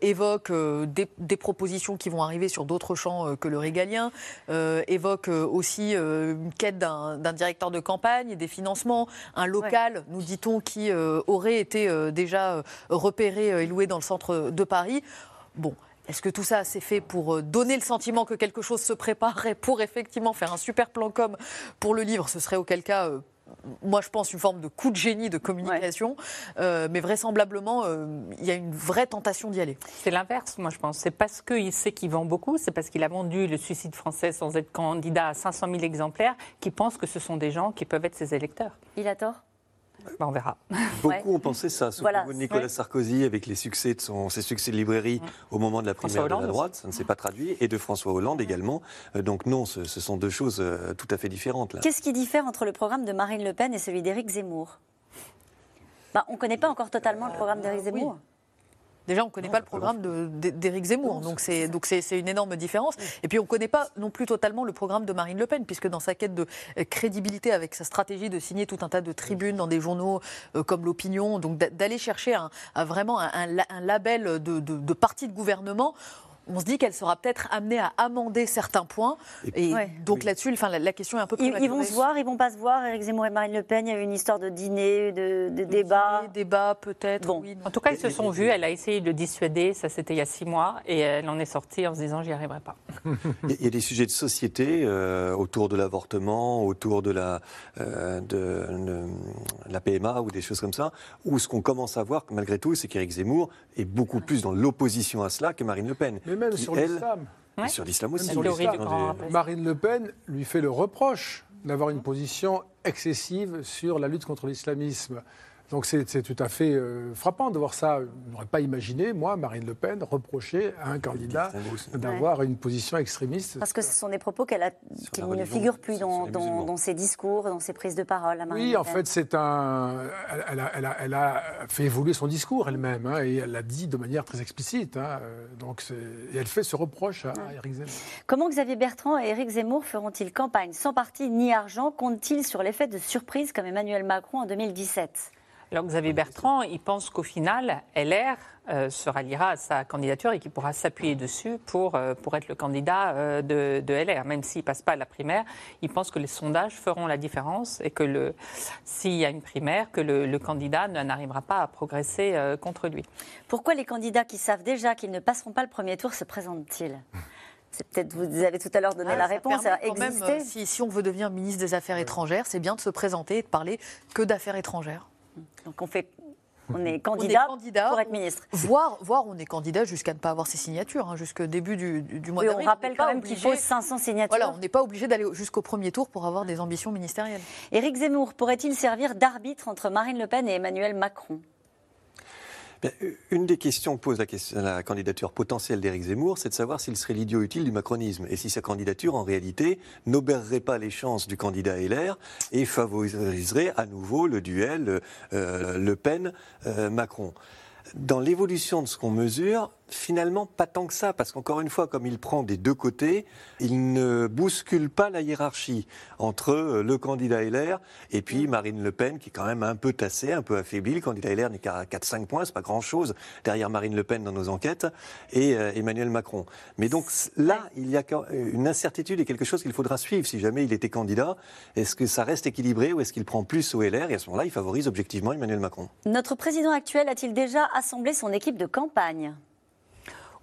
évoquent des, des, propositions qui vont arriver sur d'autres champs que le régalien, évoquent aussi une quête d'un directeur de campagne, des financements, un local, ouais. nous dit-on, qui aurait été déjà repéré et loué dans le centre de Paris. Bon. Est-ce que tout ça s'est fait pour donner le sentiment que quelque chose se préparait pour effectivement faire un super plan com pour le livre? Ce serait auquel cas euh, moi, je pense, une forme de coup de génie de communication, ouais. euh, mais vraisemblablement, il euh, y a une vraie tentation d'y aller. C'est l'inverse, moi, je pense. C'est parce qu'il sait qu'il vend beaucoup, c'est parce qu'il a vendu le suicide français sans être candidat à 500 000 exemplaires, qu'il pense que ce sont des gens qui peuvent être ses électeurs. Il a tort? Ben, on verra. Beaucoup ouais. ont pensé ça, surtout voilà. Nicolas ouais. Sarkozy avec les succès de son, ses succès de librairie ouais. au moment de la primaire de la droite, ça ne s'est pas traduit, et de François Hollande également. Euh, donc non, ce, ce, sont deux choses euh, tout à fait différentes. Qu'est-ce qui diffère entre le programme de Marine Le Pen et celui d'Éric Zemmour? Ben, On ne connaît pas encore totalement le programme d'Éric Zemmour. Déjà, on ne connaît pas le programme d'Éric Zemmour, donc c'est donc c'est une énorme différence. Et puis on ne connaît pas non plus totalement le programme de Marine Le Pen, puisque dans sa quête de crédibilité, avec sa stratégie de signer tout un tas de tribunes dans des journaux euh, comme l'Opinion, donc d'aller chercher un, un, vraiment un, un, label de, de, de parti de gouvernement on se dit qu'elle sera peut-être amenée à amender certains points. Et, Ouais. donc là-dessus, enfin, la, la question est un peu Ils, ils prématurée. vont se voir, ils vont pas se voir. Éric Zemmour et Marine Le Pen, il y a eu une histoire de dîner, de, de débat. Débat peut-être. Bon. En tout cas, ils se sont vus. Elle a essayé de dissuader. Ça, c'était il y a six mois. Et elle en est sortie en se disant j'y arriverai pas. [laughs] Il y a- des sujets de société euh, autour de l'avortement, autour de la, euh, de, de la PMA ou des choses comme ça, où ce qu'on commence à voir, malgré tout, c'est qu'Éric Zemmour est beaucoup plus dans l'opposition à cela que Marine Le Pen. Mais même sur l'islam. Sur l'islam aussi. Sur des- Marine Le Pen lui fait le reproche d'avoir une position excessive sur la lutte contre l'islamisme. Donc c'est tout à fait euh, frappant de voir ça. Je n'aurais pas imaginé, moi, Marine Le Pen, reprocher à un candidat d'avoir une position extrémiste. Parce que ce sont des propos qu'elle ne figurent plus dans, dans- dans ses discours, dans ses prises de parole. à Marine Oui, Le en fait, c'est un. Elle, elle a, elle a- elle a fait évoluer son discours elle-même, hein, et elle l'a dit de manière très explicite. hein, euh, donc, et elle fait ce reproche à, à Éric Zemmour. Comment Xavier Bertrand et Éric Zemmour feront-ils campagne? Sans parti ni argent Comptent-ils sur l'effet de surprise comme Emmanuel Macron en 2017 Alors Xavier Bertrand, il pense qu'au final, LR euh, se ralliera à sa candidature et qu'il pourra s'appuyer dessus pour, euh, pour être le candidat euh, de, de LR. Même s'il ne passe pas à la primaire, il pense que les sondages feront la différence et que le- s'il y a une primaire, que le, le candidat ne- n'arrivera pas à progresser euh, contre lui. Pourquoi les candidats qui savent déjà qu'ils ne passeront pas le premier tour se présentent-ils? C'est peut-être, vous avez tout à l'heure donné Ah, la ça réponse, quand même, si, si on veut devenir ministre des Affaires étrangères, c'est bien de se présenter et de parler que d'affaires étrangères. Donc on fait, on est [laughs] candidat, pour être ministre. Voire, voire on est candidat jusqu'à ne pas avoir ses signatures, hein, jusqu'au début du, du- du mois Oui, on d'avril. rappelle quand même qu'il faut 500 signatures. Voilà, on n'est pas obligé d'aller jusqu'au premier tour pour avoir des ambitions ministérielles. Éric Zemmour pourrait-il servir d'arbitre entre Marine Le Pen et Emmanuel Macron? Une des questions que pose la, candidature potentielle d'Éric Zemmour, c'est de savoir s'il serait l'idiot utile du macronisme et si sa candidature, en réalité, n'aubererait pas les chances du candidat LR et favoriserait à nouveau le duel euh, Le Pen-Macron. Dans l'évolution de ce qu'on mesure, finalement, pas tant que ça, parce qu'encore une fois, comme il prend des deux côtés, il ne bouscule pas la hiérarchie entre euh, le candidat LR et puis Marine Le Pen, qui est quand même un peu tassée, un peu affaiblie. Le candidat LR n'est qu'à 4-5 points, c'est pas grand-chose derrière Marine Le Pen dans nos enquêtes, et euh, Emmanuel Macron. Mais donc là, il y a quand- une incertitude et quelque chose qu'il faudra suivre si jamais il était candidat. Est-ce que ça reste équilibré ou est-ce qu'il prend plus au LR Et à ce moment-là, il favorise objectivement Emmanuel Macron? Notre président actuel a-t-il déjà assemblé son équipe de campagne?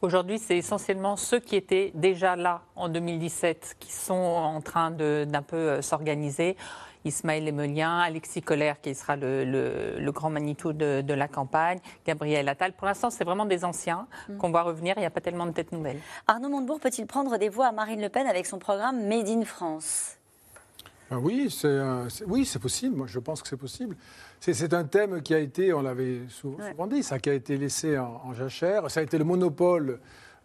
Aujourd'hui, c'est essentiellement ceux qui étaient déjà là en 2017 qui sont en train de- d'un peu euh, s'organiser. Ismaël Emelien, Alexis Collère, qui sera le, le- le grand Manitou de, de la campagne, Gabriel Attal. Pour l'instant, c'est vraiment des anciens qu'on voit revenir. Il n'y a pas tellement de têtes nouvelles. Arnaud Montebourg peut-il prendre des voix à Marine Le Pen avec son programme Made in France? Ah oui, c'est un- c'est- oui, c'est possible. Moi, je pense que c'est possible. C'est- un thème qui a été, on l'avait sou- souvent dit, ça qui a été laissé en, en jachère. Ça a été le monopole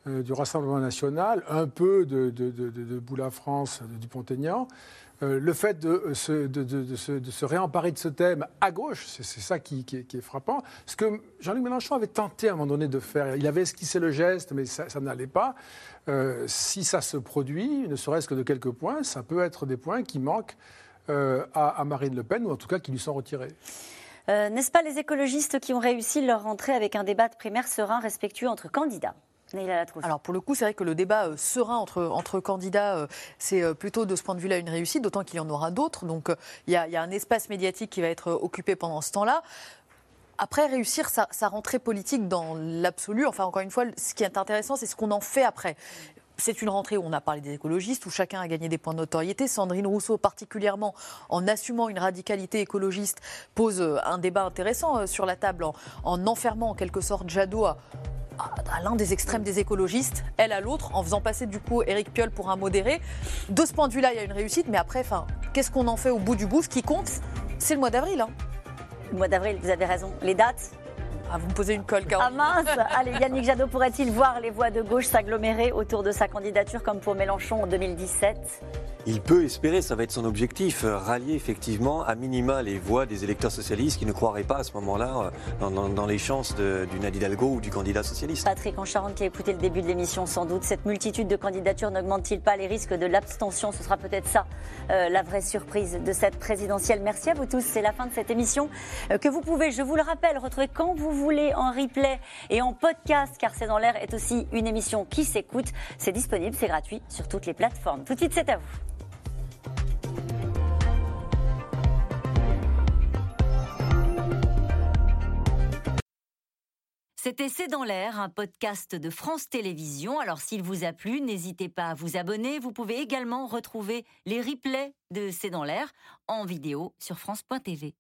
euh, du Rassemblement national, un peu de, de, de, de, de Boula France, de Dupont-Aignan. Euh, le fait de, euh, se, de, se, de se réemparer de ce thème à gauche, c'est c'est ça qui, qui est, qui est frappant. Ce que Jean-Luc Mélenchon avait tenté à un moment donné de faire, il avait esquissé le geste, mais ça, ça n'allait pas. Euh, si ça se produit, ne serait-ce que de quelques points, ça peut être des points qui manquent euh, à, à Marine Le Pen, ou en tout cas qui lui sont retirés. Euh, N'est-ce pas les écologistes qui ont réussi leur rentrée avec un débat de primaire serein, respectueux entre candidats? Alors pour le coup, c'est vrai que le débat euh, serein entre, entre candidats, euh, c'est euh, plutôt de ce point de vue-là une réussite, d'autant qu'il y en aura d'autres. Donc euh, il y, a, y a un espace médiatique qui va être euh, occupé pendant ce temps-là. Après, réussir sa, sa rentrée politique dans l'absolu, enfin encore une fois, ce qui est intéressant, c'est ce qu'on en fait après. C'est une rentrée où on a parlé des écologistes, où chacun a gagné des points de notoriété. Sandrine Rousseau, particulièrement, en assumant une radicalité écologiste, pose euh, un débat intéressant euh, sur la table, en, en enfermant en quelque sorte Jadot à, l'un des extrêmes des écologistes, elle à l'autre, en faisant passer du coup Éric Piolle pour un modéré. De ce point de vue-là, il y a une réussite, mais après, qu'est-ce qu'on en fait au bout du bout? Ce qui compte, c'est le mois d'avril. hein. Le mois d'avril, vous avez raison. Les dates Ah, vous me posez une colle, Ah Caroline. mince Allez, Yannick Jadot pourrait-il voir les voix de gauche s'agglomérer autour de sa candidature comme pour Mélenchon en 2017 il peut espérer, ça va être son objectif, euh, rallier effectivement à minima les voix des électeurs socialistes qui ne croiraient pas à ce moment-là euh, dans, les chances du Nadine Hidalgo ou du candidat socialiste. Patrick en Charente qui a écouté le début de l'émission sans doute, cette multitude de candidatures n'augmente-t-il pas les risques de l'abstention? Ce sera peut-être ça euh, la vraie surprise de cette présidentielle. Merci à vous tous, c'est la fin de cette émission que vous pouvez, je vous le rappelle, retrouver quand vous voulez en replay et en podcast car C'est dans l'air est aussi une émission qui s'écoute. C'est disponible, c'est gratuit sur toutes les plateformes. Tout de suite, c'est à vous. C'était C'est dans l'air, un podcast de France Télévisions. Alors s'il vous a plu, n'hésitez pas à vous abonner. Vous pouvez également retrouver les replays de C'est dans l'air en vidéo sur France.tv.